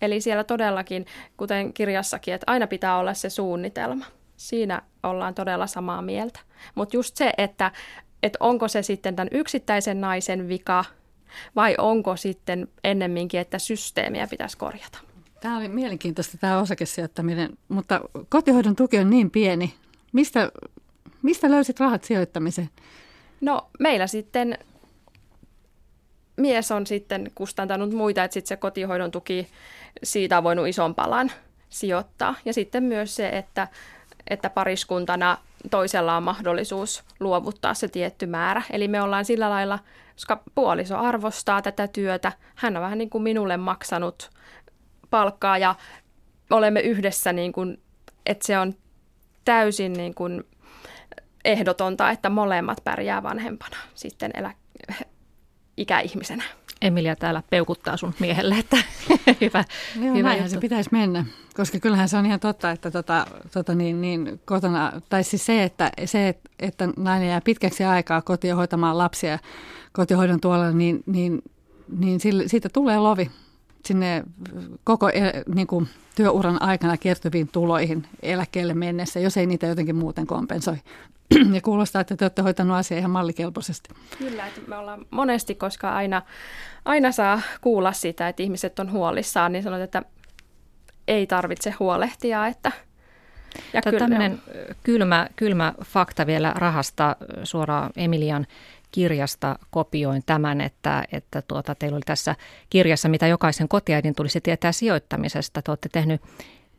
Eli siellä todellakin, kuten kirjassakin, että aina pitää olla se suunnitelma. Siinä ollaan todella samaa mieltä. Mutta just se, että, että onko se sitten tämän yksittäisen naisen vika vai onko sitten ennemminkin, että systeemiä pitäisi korjata. Tämä oli mielenkiintoista tämä osakesijoittaminen, mutta kotihoidon tuki on niin pieni. Mistä, mistä löysit rahat sijoittamiseen? No meillä sitten mies on sitten kustantanut muita, että sitten se kotihoidon tuki, siitä on voinut ison palan sijoittaa. Ja sitten myös se, että että pariskuntana toisella on mahdollisuus luovuttaa se tietty määrä. Eli me ollaan sillä lailla, koska puoliso arvostaa tätä työtä, hän on vähän niin kuin minulle maksanut palkkaa ja olemme yhdessä, niin kuin, että se on täysin niin kuin ehdotonta, että molemmat pärjää vanhempana sitten elä, ikäihmisenä. Emilia täällä peukuttaa sun miehelle, että hyvä, Joo, hyvä juttu. se pitäisi mennä, koska kyllähän se on ihan totta, että tota, tota niin, niin kotona, tai siis se, että, se, että nainen jää pitkäksi aikaa kotiin hoitamaan lapsia kotihoidon tuolla, niin, niin, niin siitä tulee lovi. sinne koko niin kuin, työuran aikana kertyviin tuloihin eläkkeelle mennessä, jos ei niitä jotenkin muuten kompensoi. Ja kuulostaa, että te olette hoitanut asiaa ihan mallikelpoisesti. Kyllä, että me ollaan monesti, koska aina, aina saa kuulla sitä, että ihmiset on huolissaan, niin sanot, että ei tarvitse huolehtia, että ja kyllä tämmöinen kylmä, kylmä fakta vielä rahasta suoraan Emilian kirjasta kopioin tämän, että, että tuota, teillä oli tässä kirjassa, mitä jokaisen kotiäidin tulisi tietää sijoittamisesta. Te olette tehnyt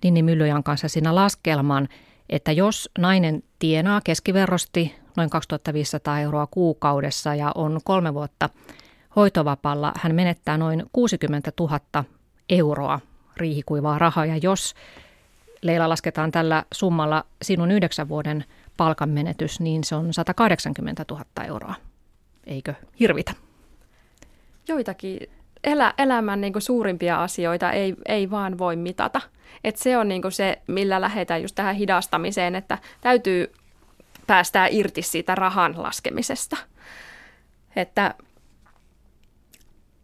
Ninni Myllyjan kanssa siinä laskelman, että jos nainen tienaa keskiverrosti noin 2500 euroa kuukaudessa ja on kolme vuotta hoitovapalla, hän menettää noin 60 000 euroa riihikuivaa rahaa. Ja jos Leila lasketaan tällä summalla sinun yhdeksän vuoden palkanmenetys, niin se on 180 000 euroa. Eikö hirvitä? Joitakin elä, elämän niin suurimpia asioita ei, ei vaan voi mitata. Et se on niin se, millä lähdetään just tähän hidastamiseen, että täytyy päästää irti siitä rahan laskemisesta. Että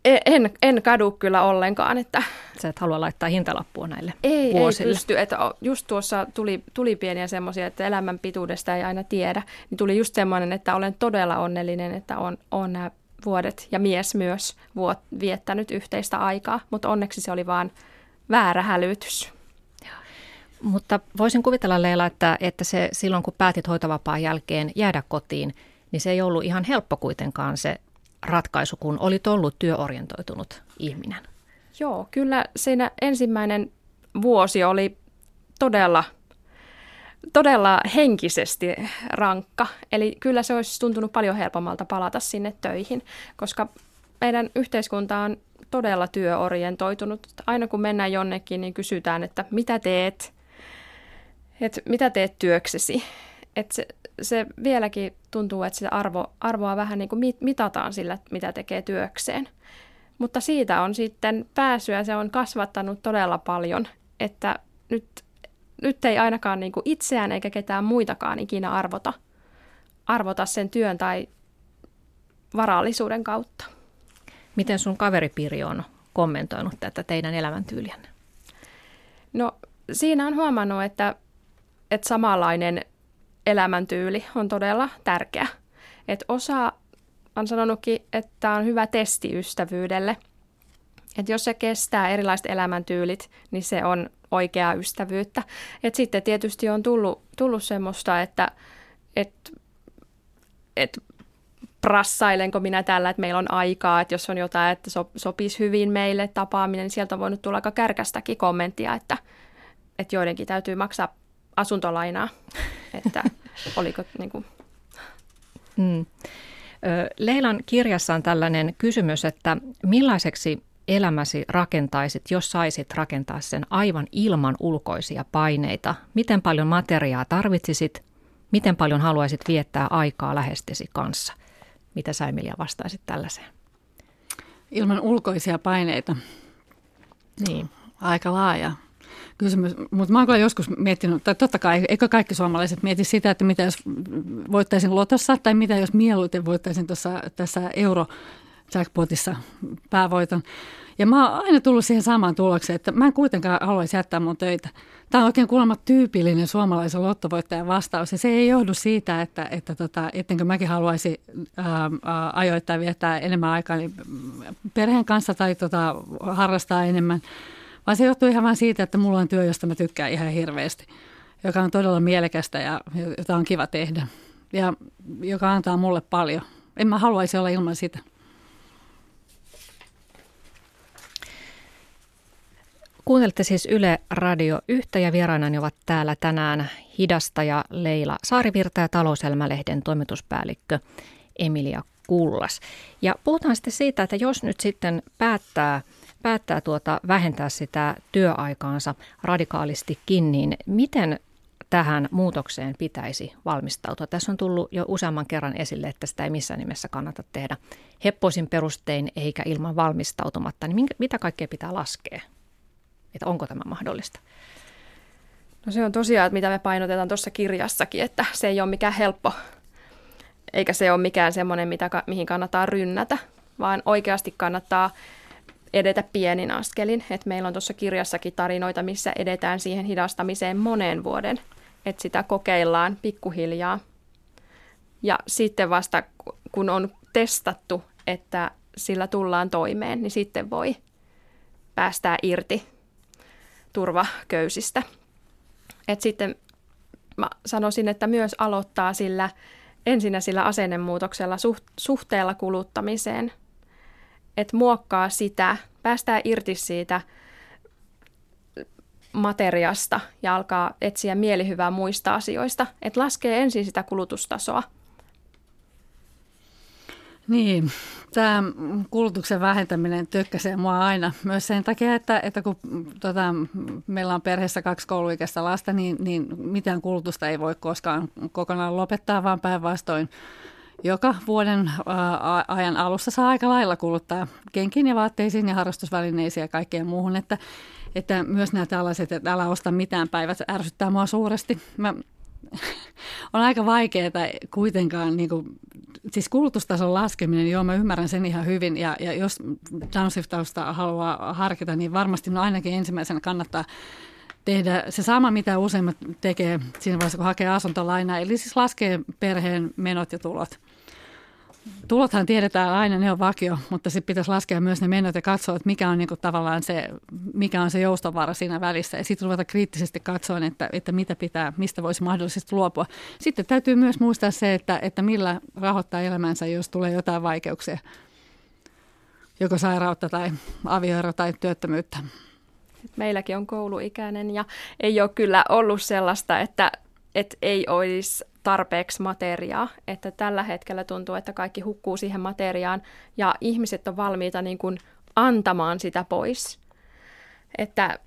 e, en, en kadu kyllä ollenkaan. Että Sä et halua laittaa hintalappua näille ei, vuosille. Ei pysty. Että just tuossa tuli, tuli pieniä semmoisia, että elämän pituudesta ei aina tiedä. Niin tuli just semmoinen, että olen todella onnellinen, että on, on nämä vuodet ja mies myös vuot, viettänyt yhteistä aikaa, mutta onneksi se oli vaan väärä hälytys. Mutta voisin kuvitella Leila, että, että se silloin kun päätit hoitovapaan jälkeen jäädä kotiin, niin se ei ollut ihan helppo kuitenkaan se ratkaisu, kun olit ollut työorientoitunut ihminen. Joo, kyllä siinä ensimmäinen vuosi oli todella, todella henkisesti rankka. Eli kyllä se olisi tuntunut paljon helpommalta palata sinne töihin, koska meidän yhteiskunta on todella työorientoitunut. Aina kun mennään jonnekin, niin kysytään, että mitä teet, että mitä teet työksesi. Että se, se vieläkin tuntuu, että sitä arvo, arvoa vähän niin kuin mitataan sillä, mitä tekee työkseen. Mutta siitä on sitten pääsyä, se on kasvattanut todella paljon, että nyt, nyt ei ainakaan niin kuin itseään eikä ketään muitakaan ikinä arvota, arvota sen työn tai varallisuuden kautta. Miten sun kaveripiiri on kommentoinut tätä teidän elämäntyyliänne? No siinä on huomannut, että, että samanlainen elämäntyyli on todella tärkeä. Että osa on sanonutkin, että tämä on hyvä testi ystävyydelle. Että jos se kestää erilaiset elämäntyylit, niin se on oikeaa ystävyyttä. Et sitten tietysti on tullut, tullut semmoista, että et, et prassailenko minä tällä, että meillä on aikaa, että jos on jotain, että so, sopisi hyvin meille tapaaminen, niin sieltä on voinut tulla aika kärkästäkin kommenttia, että, että joidenkin täytyy maksaa asuntolainaa, että oliko niin kuin... mm. Leilan kirjassa on tällainen kysymys, että millaiseksi elämäsi rakentaisit, jos saisit rakentaa sen aivan ilman ulkoisia paineita? Miten paljon materiaa tarvitsisit? Miten paljon haluaisit viettää aikaa lähestesi kanssa? Mitä sä Emilia vastaisit tällaiseen? Ilman ulkoisia paineita. Niin. Aika laaja kysymys. Mutta mä oon kyllä joskus miettinyt, tai totta kai, eikö kaikki suomalaiset mieti sitä, että mitä jos voittaisin lotossa, tai mitä jos mieluiten voittaisin tuossa, tässä euro jackpotissa päävoiton. Ja mä oon aina tullut siihen samaan tulokseen, että mä en kuitenkaan haluaisi jättää mun töitä. Tämä on oikein kuulemma tyypillinen suomalaisen lottovoittajan vastaus. Ja se ei johdu siitä, että, että tota, ettenkö mäkin haluaisi ää, ajoittaa viettää enemmän aikaa niin perheen kanssa tai tota, harrastaa enemmän – vaan se johtuu ihan vain siitä, että mulla on työ, josta mä tykkään ihan hirveästi, joka on todella mielekästä ja jota on kiva tehdä ja joka antaa mulle paljon. En mä haluaisi olla ilman sitä. Kuuntelette siis Yle Radio yhtä ja vieraanani ovat täällä tänään hidastaja Leila Saarivirta ja talouselämälehden toimituspäällikkö Emilia Kullas. Ja puhutaan sitten siitä, että jos nyt sitten päättää – päättää tuota, vähentää sitä työaikaansa radikaalistikin, niin miten tähän muutokseen pitäisi valmistautua? Tässä on tullut jo useamman kerran esille, että sitä ei missään nimessä kannata tehdä heppoisin perustein eikä ilman valmistautumatta. Niin minkä, mitä kaikkea pitää laskea? Että onko tämä mahdollista? No se on tosiaan, että mitä me painotetaan tuossa kirjassakin, että se ei ole mikään helppo, eikä se ole mikään semmoinen, mitä, mihin kannattaa rynnätä, vaan oikeasti kannattaa edetä pienin askelin. Et meillä on tuossa kirjassakin tarinoita, missä edetään siihen hidastamiseen moneen vuoden. Että sitä kokeillaan pikkuhiljaa. Ja sitten vasta kun on testattu, että sillä tullaan toimeen, niin sitten voi päästää irti turvaköysistä. Et sitten mä sanoisin, että myös aloittaa sillä ensinnä sillä asennemuutoksella suhteella kuluttamiseen. Että muokkaa sitä, päästää irti siitä materiasta ja alkaa etsiä mielihyvää muista asioista. Että laskee ensin sitä kulutustasoa – niin, tämä kulutuksen vähentäminen tökkäsee mua aina myös sen takia, että, että kun tota, meillä on perheessä kaksi kouluikäistä lasta, niin, niin mitään kulutusta ei voi koskaan kokonaan lopettaa, vaan päinvastoin joka vuoden ää, ajan alussa saa aika lailla kuluttaa kenkiin ja vaatteisiin ja harrastusvälineisiin ja kaikkeen muuhun, että, että myös nämä tällaiset, että älä osta mitään päivät ärsyttää mua suuresti. Mä, on aika vaikeaa kuitenkaan niin kuin siis kulutustason laskeminen, joo mä ymmärrän sen ihan hyvin ja, ja jos downshiftausta haluaa harkita, niin varmasti no ainakin ensimmäisenä kannattaa tehdä se sama, mitä useimmat tekee siinä vaiheessa, kun hakee asuntolainaa, eli siis laskee perheen menot ja tulot. Tulothan tiedetään aina, ne on vakio, mutta sitten pitäisi laskea myös ne menot ja katsoa, että mikä on niinku tavallaan se, mikä on se joustovara siinä välissä. Ja sitten ruveta kriittisesti katsoa, että, että mitä pitää, mistä voisi mahdollisesti luopua. Sitten täytyy myös muistaa se, että, että millä rahoittaa elämänsä, jos tulee jotain vaikeuksia. Joko sairautta tai avioero tai työttömyyttä. Meilläkin on kouluikäinen ja ei ole kyllä ollut sellaista, että, että ei olisi tarpeeksi materiaa, että tällä hetkellä tuntuu, että kaikki hukkuu siihen materiaan ja ihmiset on valmiita niin kuin antamaan sitä pois. Että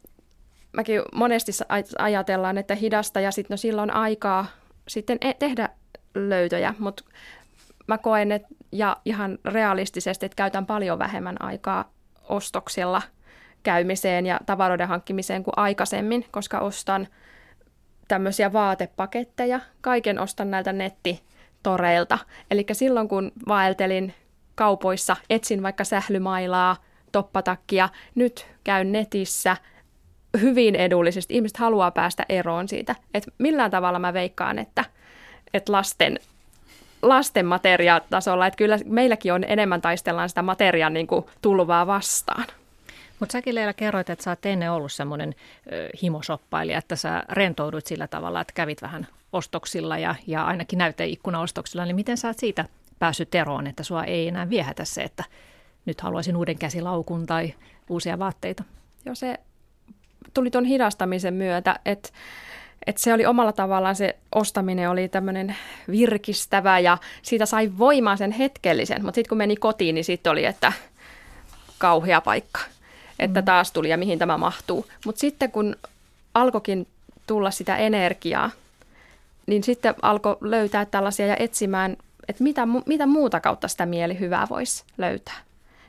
mäkin monesti ajatellaan, että hidasta ja sitten no silloin aikaa sitten e-, tehdä löytöjä, mutta mä koen, että, ja ihan realistisesti, että käytän paljon vähemmän aikaa ostoksilla käymiseen ja tavaroiden hankkimiseen kuin aikaisemmin, koska ostan – tämmöisiä vaatepaketteja. Kaiken ostan näiltä nettitoreilta. Eli silloin kun vaeltelin kaupoissa, etsin vaikka sählymailaa, toppatakkia, nyt käyn netissä hyvin edullisesti. Ihmiset haluaa päästä eroon siitä. Et millään tavalla mä veikkaan, että, että lasten, lasten materiaatasolla, että kyllä meilläkin on enemmän taistellaan sitä materiaan niin tulvaa vastaan. Mutta säkin Leila kerroit, että sä oot ennen ollut semmoinen himosoppailija, että sä rentouduit sillä tavalla, että kävit vähän ostoksilla ja, ja ainakin näyteikkunaostoksilla, niin miten sä oot siitä päässyt eroon, että sua ei enää viehätä se, että nyt haluaisin uuden käsilaukun tai uusia vaatteita? Joo, se tuli tuon hidastamisen myötä, että että se oli omalla tavallaan se ostaminen oli tämmöinen virkistävä ja siitä sai voimaa sen hetkellisen, mutta sitten kun meni kotiin, niin sitten oli, että kauhea paikka että taas tuli ja mihin tämä mahtuu. Mutta sitten kun alkoikin tulla sitä energiaa, niin sitten alkoi löytää tällaisia ja etsimään, että mitä, mitä muuta kautta sitä mielihyvää voisi löytää.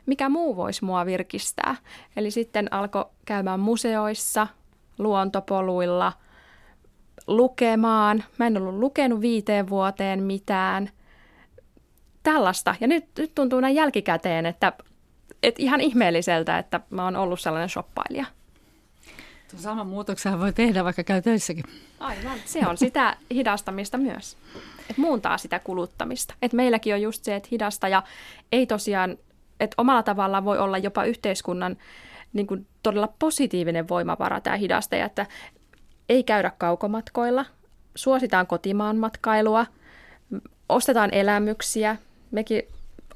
Mikä muu voisi mua virkistää. Eli sitten alkoi käymään museoissa, luontopoluilla, lukemaan. Mä en ollut lukenut viiteen vuoteen mitään. Tällaista. Ja nyt, nyt tuntuu näin jälkikäteen, että et ihan ihmeelliseltä, että mä oon ollut sellainen shoppailija. Tuo sama muutoksen voi tehdä, vaikka käy töissäkin. Aivan, se on sitä hidastamista myös. Et muuntaa sitä kuluttamista. Et meilläkin on just se, että hidasta ja ei tosiaan, että omalla tavallaan voi olla jopa yhteiskunnan niin kuin todella positiivinen voimavara tämä hidastaja, että ei käydä kaukomatkoilla, suositaan kotimaan matkailua, ostetaan elämyksiä. Mekin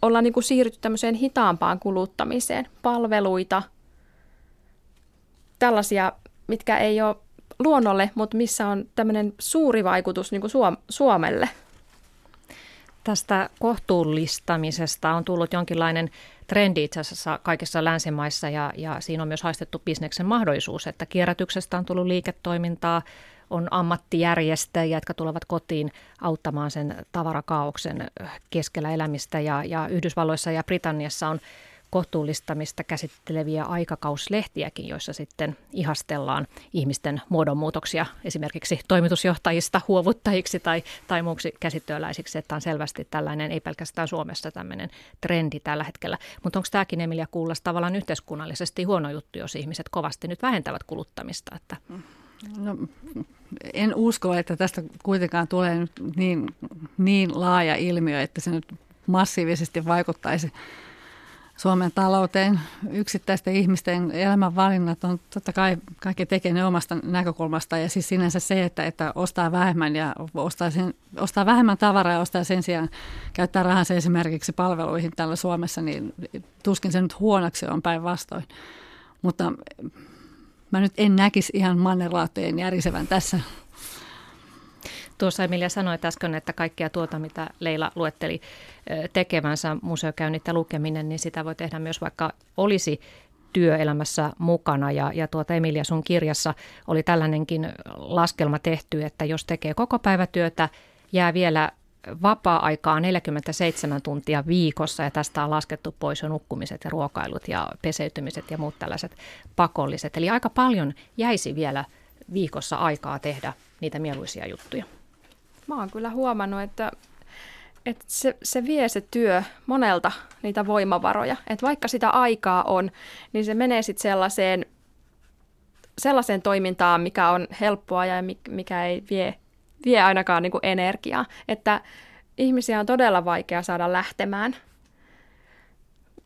ollaan niin kuin siirrytty tämmöiseen hitaampaan kuluttamiseen, palveluita, tällaisia, mitkä ei ole luonnolle, mutta missä on tämmöinen suuri vaikutus niin kuin Suomelle. Tästä kohtuullistamisesta on tullut jonkinlainen trendi itse asiassa kaikissa länsimaissa ja, ja siinä on myös haistettu bisneksen mahdollisuus, että kierrätyksestä on tullut liiketoimintaa, on ammattijärjestäjiä, jotka tulevat kotiin auttamaan sen tavarakaauksen keskellä elämistä ja, ja Yhdysvalloissa ja Britanniassa on kohtuullistamista käsitteleviä aikakauslehtiäkin, joissa sitten ihastellaan ihmisten muodonmuutoksia esimerkiksi toimitusjohtajista huovuttajiksi tai, tai muuksi käsityöläisiksi, että on selvästi tällainen, ei pelkästään Suomessa tämmöinen trendi tällä hetkellä. Mutta onko tämäkin Emilia Kuullas tavallaan yhteiskunnallisesti huono juttu, jos ihmiset kovasti nyt vähentävät kuluttamista? Että... No, en usko, että tästä kuitenkaan tulee nyt niin, niin laaja ilmiö, että se nyt massiivisesti vaikuttaisi Suomen talouteen. Yksittäisten ihmisten elämänvalinnat on totta kai kaikki tekee ne omasta näkökulmasta ja siis sinänsä se, että, että ostaa vähemmän ja ostaa, sen, ostaa vähemmän tavaraa ja ostaa sen sijaan käyttää rahansa esimerkiksi palveluihin täällä Suomessa, niin tuskin se nyt huonoksi on päinvastoin. Mutta mä nyt en näkisi ihan mannerlaattojen järisevän tässä Tuossa Emilia sanoi äsken, että kaikkea tuota, mitä Leila luetteli tekevänsä, museokäynnit ja lukeminen, niin sitä voi tehdä myös vaikka olisi työelämässä mukana. Ja, ja tuota Emilia sun kirjassa oli tällainenkin laskelma tehty, että jos tekee koko päivätyötä, jää vielä vapaa-aikaa 47 tuntia viikossa ja tästä on laskettu pois jo nukkumiset ja ruokailut ja peseytymiset ja muut tällaiset pakolliset. Eli aika paljon jäisi vielä viikossa aikaa tehdä niitä mieluisia juttuja. Mä oon kyllä huomannut, että, että se, se vie se työ monelta niitä voimavaroja. Että vaikka sitä aikaa on, niin se menee sitten sellaiseen, sellaiseen toimintaan, mikä on helppoa ja mikä ei vie, vie ainakaan niin kuin energiaa. Että ihmisiä on todella vaikea saada lähtemään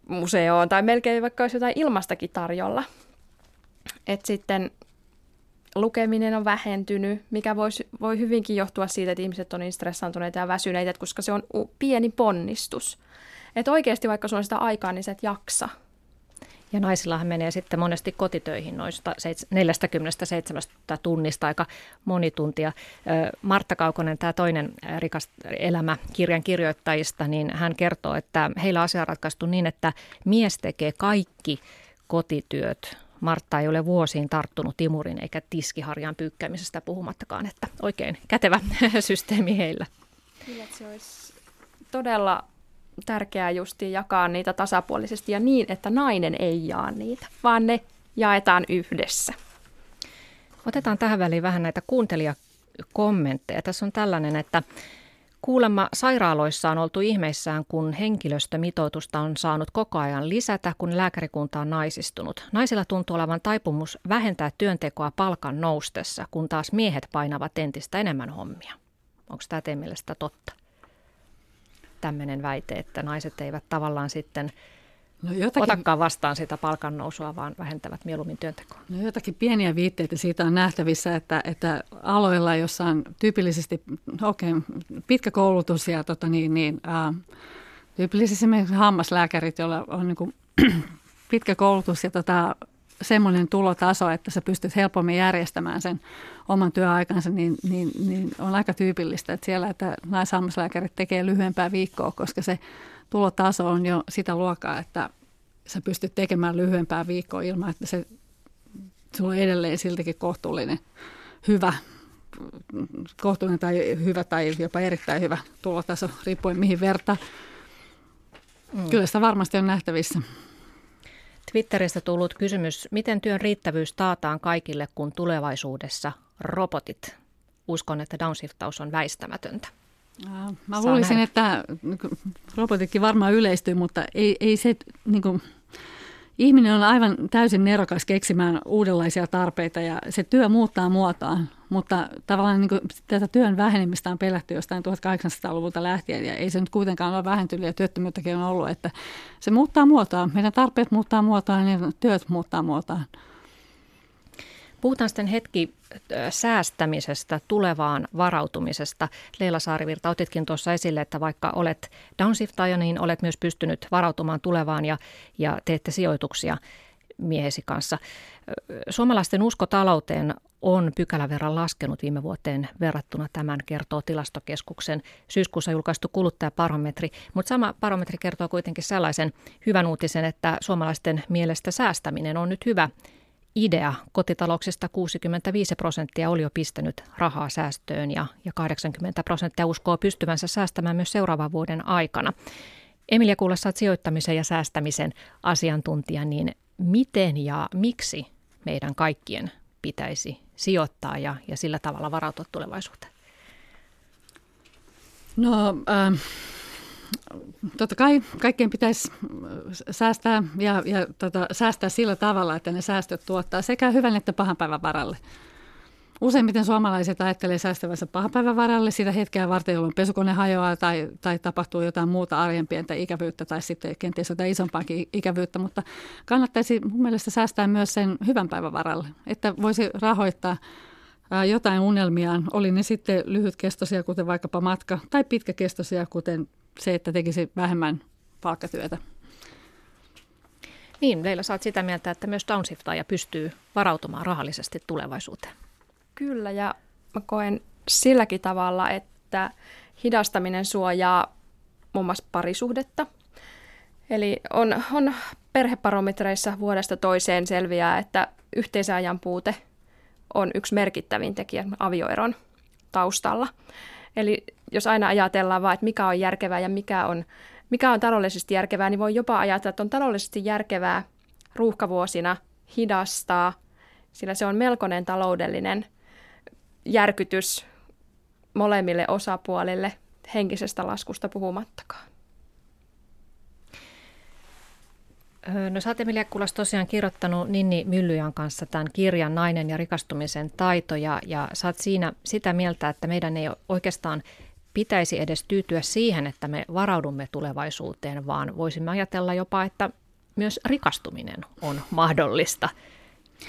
museoon tai melkein vaikka olisi jotain ilmastakin tarjolla. että sitten lukeminen on vähentynyt, mikä voisi, voi hyvinkin johtua siitä, että ihmiset on niin stressaantuneita ja väsyneitä, koska se on pieni ponnistus. Että oikeasti vaikka sulla on sitä aikaa, niin sä et jaksa. Ja naisillahan menee sitten monesti kotitöihin noista 47 tunnista aika moni tuntia. Martta Kaukonen, tämä toinen rikas elämä kirjan kirjoittajista, niin hän kertoo, että heillä asia on ratkaistu niin, että mies tekee kaikki kotityöt Martta ei ole vuosiin tarttunut timurin eikä tiskiharjan pyykkäämisestä puhumattakaan, että oikein kätevä systeemi heillä. Kyllä, se olisi todella tärkeää justi jakaa niitä tasapuolisesti ja niin, että nainen ei jaa niitä, vaan ne jaetaan yhdessä. Otetaan tähän väliin vähän näitä kuuntelijakommentteja. Tässä on tällainen, että Kuulemma sairaaloissa on oltu ihmeissään, kun henkilöstömitoitusta on saanut koko ajan lisätä, kun lääkärikunta on naisistunut. Naisilla tuntuu olevan taipumus vähentää työntekoa palkan noustessa, kun taas miehet painavat entistä enemmän hommia. Onko tämä teidän mielestä totta? Tämmöinen väite, että naiset eivät tavallaan sitten No jotakin, otakaan vastaan sitä palkannousua, vaan vähentävät mieluummin työntekoa. No jotakin pieniä viitteitä siitä on nähtävissä, että, että aloilla, jossa on tyypillisesti okay, pitkä koulutus ja tota niin, niin, ää, tyypillisesti esimerkiksi hammaslääkärit, joilla on niin kuin, pitkä koulutus ja tota, semmoinen tulotaso, että sä pystyt helpommin järjestämään sen oman työaikansa, niin, niin, niin on aika tyypillistä, että siellä että naishammaslääkärit tekee lyhyempää viikkoa, koska se tulotaso on jo sitä luokkaa, että sä pystyt tekemään lyhyempää viikkoa ilman, että se sulla on edelleen siltikin kohtuullinen hyvä, kohtuullinen tai hyvä tai jopa erittäin hyvä tulotaso, riippuen mihin verta. Mm. Kyllä sitä varmasti on nähtävissä. Twitteristä tullut kysymys, miten työn riittävyys taataan kaikille, kun tulevaisuudessa robotit? Uskon, että downshiftaus on väistämätöntä. Mä luulisin, että robotitkin varmaan yleistyy, mutta ei, ei se, niin kuin, ihminen on aivan täysin nerokas keksimään uudenlaisia tarpeita ja se työ muuttaa muotoaan, mutta tavallaan niin kuin, tätä työn vähenemistä on pelätty jostain 1800-luvulta lähtien ja ei se nyt kuitenkaan ole vähentynyt ja työttömyyttäkin on ollut, että se muuttaa muotoaan. Meidän tarpeet muuttaa muotoaan ja työt muuttaa muotoaan. Puhutaan sitten hetki säästämisestä, tulevaan varautumisesta. Leila Saarivirta, otitkin tuossa esille, että vaikka olet downshiftaja, niin olet myös pystynyt varautumaan tulevaan ja, ja teette sijoituksia miehesi kanssa. Suomalaisten usko talouteen on pykälän verran laskenut viime vuoteen verrattuna. Tämän kertoo tilastokeskuksen syyskuussa julkaistu kuluttajaparometri. Mutta sama parometri kertoo kuitenkin sellaisen hyvän uutisen, että suomalaisten mielestä säästäminen on nyt hyvä idea. Kotitalouksista 65 prosenttia oli jo pistänyt rahaa säästöön ja, ja 80 prosenttia uskoo pystyvänsä säästämään myös seuraavan vuoden aikana. Emilia Kuulla, sä sijoittamisen ja säästämisen asiantuntija, niin miten ja miksi meidän kaikkien pitäisi sijoittaa ja, ja sillä tavalla varautua tulevaisuuteen? No, äh, totta kai kaikkien pitäisi säästää ja, ja tota, säästää sillä tavalla, että ne säästöt tuottaa sekä hyvän että pahan päivän varalle. Useimmiten suomalaiset ajattelee säästävänsä pahan päivän varalle sitä hetkeä varten, jolloin pesukone hajoaa tai, tai tapahtuu jotain muuta arjen pientä ikävyyttä tai sitten kenties jotain isompaakin ikävyyttä, mutta kannattaisi mun mielestä säästää myös sen hyvän päivän varalle, että voisi rahoittaa jotain unelmiaan, oli ne sitten lyhytkestoisia, kuten vaikkapa matka, tai pitkäkestoisia, kuten se, että tekisi vähemmän palkkatyötä. Niin, Leila, saat sitä mieltä, että myös downsiftaaja pystyy varautumaan rahallisesti tulevaisuuteen. Kyllä, ja mä koen silläkin tavalla, että hidastaminen suojaa muun muassa parisuhdetta. Eli on, on perheparometreissa vuodesta toiseen selviää, että yhteisöajan puute on yksi merkittävin tekijä avioeron taustalla. Eli jos aina ajatellaan vaan, että mikä on järkevää ja mikä on, mikä on taloudellisesti järkevää, niin voi jopa ajatella, että on taloudellisesti järkevää ruuhkavuosina hidastaa, sillä se on melkoinen taloudellinen järkytys molemmille osapuolille henkisestä laskusta puhumattakaan. No sä oot tosiaan kirjoittanut Ninni Myllyjan kanssa tämän kirjan Nainen ja rikastumisen taito ja, ja sä oot siinä sitä mieltä, että meidän ei oikeastaan pitäisi edes tyytyä siihen, että me varaudumme tulevaisuuteen, vaan voisimme ajatella jopa, että myös rikastuminen on mahdollista.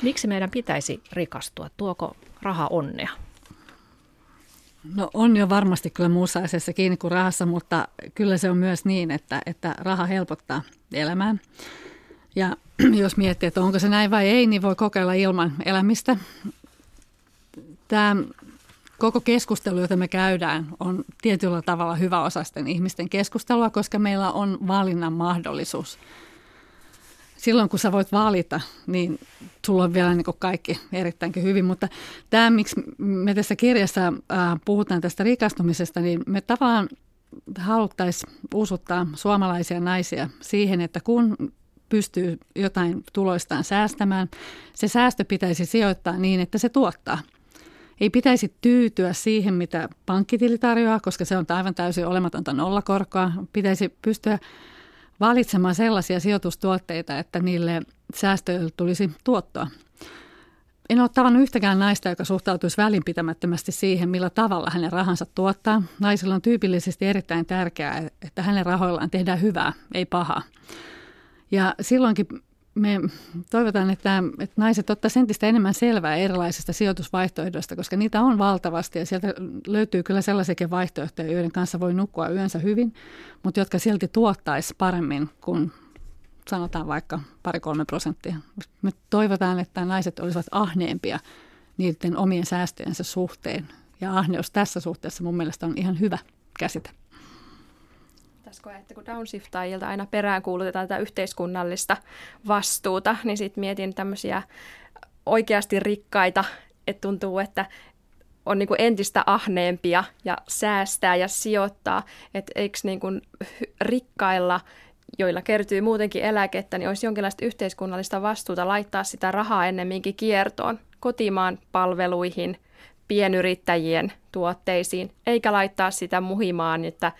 Miksi meidän pitäisi rikastua? Tuoko raha onnea? No on jo varmasti kyllä muussa asiassa kiinni kuin rahassa, mutta kyllä se on myös niin, että, että raha helpottaa elämää. Ja jos miettii, että onko se näin vai ei, niin voi kokeilla ilman elämistä. Tämä koko keskustelu, jota me käydään, on tietyllä tavalla hyvä osasten ihmisten keskustelua, koska meillä on valinnan mahdollisuus. Silloin kun sä voit valita, niin sulla on vielä niin kaikki erittäinkin hyvin. Mutta tämä, miksi me tässä kirjassa puhutaan tästä rikastumisesta, niin me tavallaan haluttaisiin usuttaa suomalaisia naisia siihen, että kun pystyy jotain tuloistaan säästämään, se säästö pitäisi sijoittaa niin, että se tuottaa. Ei pitäisi tyytyä siihen, mitä pankkitili tarjoaa, koska se on aivan täysin olematonta nollakorkoa. Pitäisi pystyä valitsemaan sellaisia sijoitustuotteita, että niille säästöille tulisi tuottoa. En ole tavannut yhtäkään naista, joka suhtautuisi välinpitämättömästi siihen, millä tavalla hänen rahansa tuottaa. Naisilla on tyypillisesti erittäin tärkeää, että hänen rahoillaan tehdään hyvää, ei pahaa. Ja silloinkin me toivotaan, että, että naiset ottaisivat entistä enemmän selvää erilaisista sijoitusvaihtoehdoista, koska niitä on valtavasti ja sieltä löytyy kyllä sellaisiakin vaihtoehtoja, joiden kanssa voi nukkua yönsä hyvin, mutta jotka silti tuottaisi paremmin kuin sanotaan vaikka pari-kolme prosenttia. Me toivotaan, että naiset olisivat ahneempia niiden omien säästöjensä suhteen. Ja ahneus tässä suhteessa mun mielestä on ihan hyvä käsite tässä että kun downshiftaajilta aina peräänkuulutetaan tätä yhteiskunnallista vastuuta, niin sitten mietin tämmöisiä oikeasti rikkaita, että tuntuu, että on niin entistä ahneempia ja säästää ja sijoittaa, että eikö niin kuin rikkailla joilla kertyy muutenkin eläkettä, niin olisi jonkinlaista yhteiskunnallista vastuuta laittaa sitä rahaa ennemminkin kiertoon, kotimaan palveluihin, pienyrittäjien tuotteisiin, eikä laittaa sitä muhimaan, että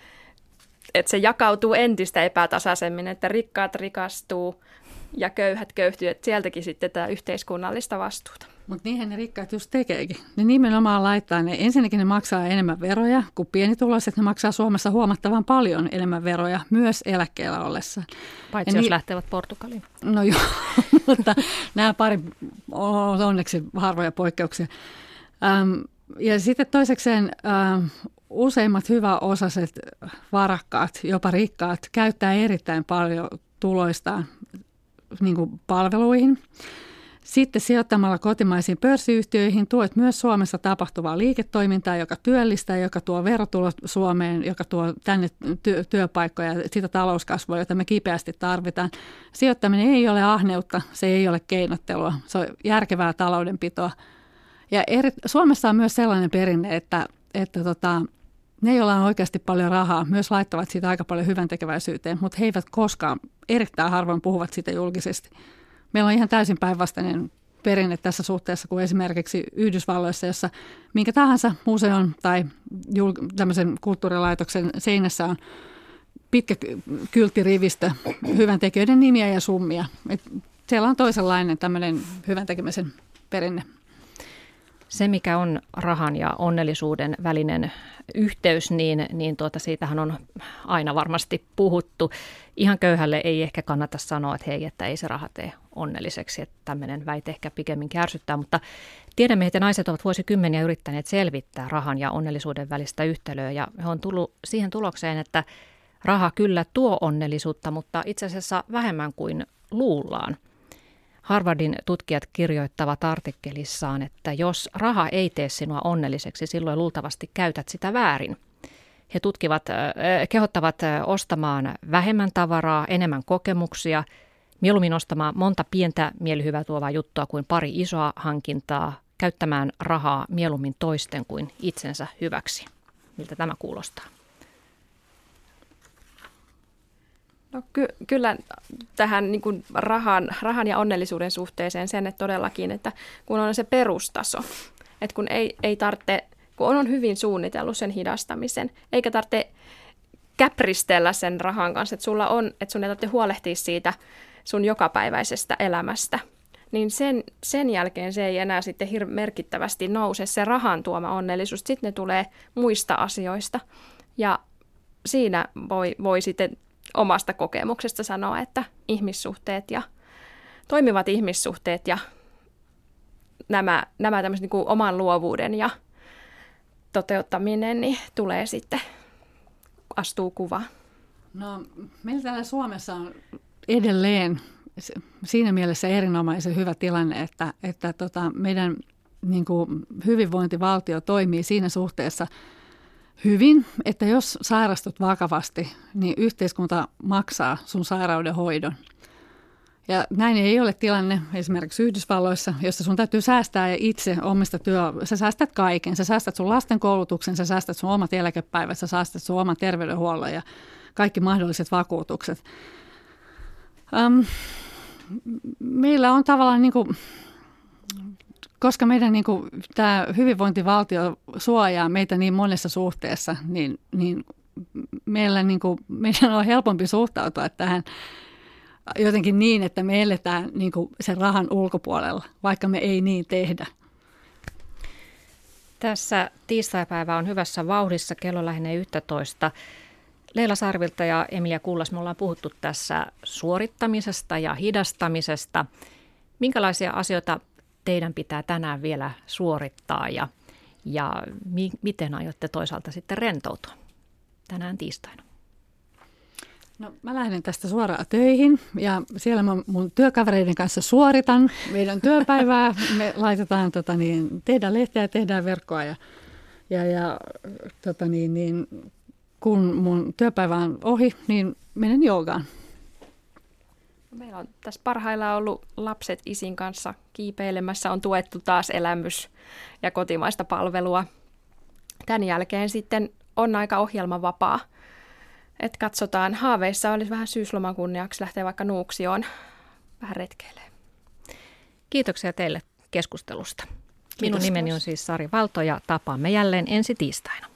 että se jakautuu entistä epätasaisemmin, että rikkaat rikastuu ja köyhät köyhtyy, että sieltäkin sitten tätä yhteiskunnallista vastuuta. Mutta niinhän ne rikkaat just tekeekin. Ne nimenomaan laittaa ne, ensinnäkin ne maksaa enemmän veroja, kuin pienituloiset ne maksaa Suomessa huomattavan paljon enemmän veroja, myös eläkkeellä ollessa. Paitsi ja jos ni- lähtevät Portugaliin. No joo, mutta nämä pari on onneksi harvoja poikkeuksia. Ähm, ja sitten toisekseen ähm, useimmat hyväosaiset varakkaat, jopa rikkaat, käyttää erittäin paljon tuloistaan niin kuin palveluihin. Sitten sijoittamalla kotimaisiin pörssiyhtiöihin tuet myös Suomessa tapahtuvaa liiketoimintaa, joka työllistää, joka tuo verotulot Suomeen, joka tuo tänne ty- työpaikkoja ja sitä talouskasvua, jota me kipeästi tarvitaan. Sijoittaminen ei ole ahneutta, se ei ole keinottelua, se on järkevää taloudenpitoa. Ja eri, Suomessa on myös sellainen perinne, että, että tota, ne, joilla on oikeasti paljon rahaa, myös laittavat siitä aika paljon hyvän tekeväisyyteen, mutta he eivät koskaan, erittäin harvoin puhuvat siitä julkisesti. Meillä on ihan täysin päinvastainen perinne tässä suhteessa kuin esimerkiksi Yhdysvalloissa, jossa minkä tahansa museon tai jul- tämmöisen kulttuurilaitoksen seinässä on pitkä kylttirivistö hyvän tekijöiden nimiä ja summia. Et siellä on toisenlainen tämmöinen hyvän tekemisen perinne. Se, mikä on rahan ja onnellisuuden välinen yhteys, niin, niin tuota, siitähän on aina varmasti puhuttu. Ihan köyhälle ei ehkä kannata sanoa, että hei, että ei se raha tee onnelliseksi, että tämmöinen väite ehkä pikemmin kärsyttää, mutta tiedämme, että naiset ovat vuosikymmeniä yrittäneet selvittää rahan ja onnellisuuden välistä yhtälöä ja he on tullut siihen tulokseen, että raha kyllä tuo onnellisuutta, mutta itse asiassa vähemmän kuin luullaan – Harvardin tutkijat kirjoittavat artikkelissaan, että jos raha ei tee sinua onnelliseksi, silloin luultavasti käytät sitä väärin. He tutkivat, äh, kehottavat ostamaan vähemmän tavaraa, enemmän kokemuksia, mieluummin ostamaan monta pientä mielihyvää tuovaa juttua kuin pari isoa hankintaa, käyttämään rahaa mieluummin toisten kuin itsensä hyväksi. Miltä tämä kuulostaa? No ky- kyllä tähän niin kuin rahan, rahan ja onnellisuuden suhteeseen sen, että todellakin, että kun on se perustaso, että kun ei, ei tarvitse, kun on hyvin suunnitellut sen hidastamisen, eikä tarvitse käpristellä sen rahan kanssa, että sulla on, että sun ei tarvitse huolehtia siitä sun jokapäiväisestä elämästä, niin sen, sen jälkeen se ei enää sitten hir- merkittävästi nouse se rahan tuoma onnellisuus. Sitten ne tulee muista asioista ja siinä voi, voi sitten omasta kokemuksesta sanoa, että ihmissuhteet ja toimivat ihmissuhteet ja nämä, nämä tämmöiset niin kuin oman luovuuden ja toteuttaminen niin tulee sitten, astuu kuvaan. No, meillä täällä Suomessa on edelleen siinä mielessä erinomaisen hyvä tilanne, että, että tota, meidän niin kuin hyvinvointivaltio toimii siinä suhteessa – hyvin, että jos sairastut vakavasti, niin yhteiskunta maksaa sun sairauden hoidon. Ja näin ei ole tilanne esimerkiksi Yhdysvalloissa, jossa sun täytyy säästää itse omista työ... Sä säästät kaiken. Sä säästät sun lasten koulutuksen, sä säästät sun omat eläkepäivät, sä säästät sun oman terveydenhuollon ja kaikki mahdolliset vakuutukset. Um, meillä on tavallaan niin kuin koska meidän niin kuin, tämä hyvinvointivaltio suojaa meitä niin monessa suhteessa, niin, niin meillä, niin kuin, meidän on helpompi suhtautua tähän jotenkin niin, että me eletään niin kuin sen rahan ulkopuolella, vaikka me ei niin tehdä. Tässä tiistaipäivä on hyvässä vauhdissa, kello lähenee 11. Leila Sarvilta ja Emilia Kullas, me ollaan puhuttu tässä suorittamisesta ja hidastamisesta. Minkälaisia asioita teidän pitää tänään vielä suorittaa ja, ja mi, miten aiotte toisaalta sitten rentoutua tänään tiistaina? No, mä lähden tästä suoraan töihin ja siellä mä mun työkavereiden kanssa suoritan meidän työpäivää. Me laitetaan, tota niin, tehdään lehteä tehdään verkkoa ja, ja, ja tota niin, niin, kun mun työpäivä on ohi, niin menen joogaan. Meillä on tässä parhaillaan ollut lapset isin kanssa kiipeilemässä, on tuettu taas elämys- ja kotimaista palvelua. Tämän jälkeen sitten on aika ohjelmavapaa. Et katsotaan, haaveissa olisi vähän syysloman kunniaksi lähteä vaikka Nuuksioon vähän retkeille. Kiitoksia teille keskustelusta. Minun Kiitos. nimeni on siis Sari Valto ja tapaamme jälleen ensi tiistaina.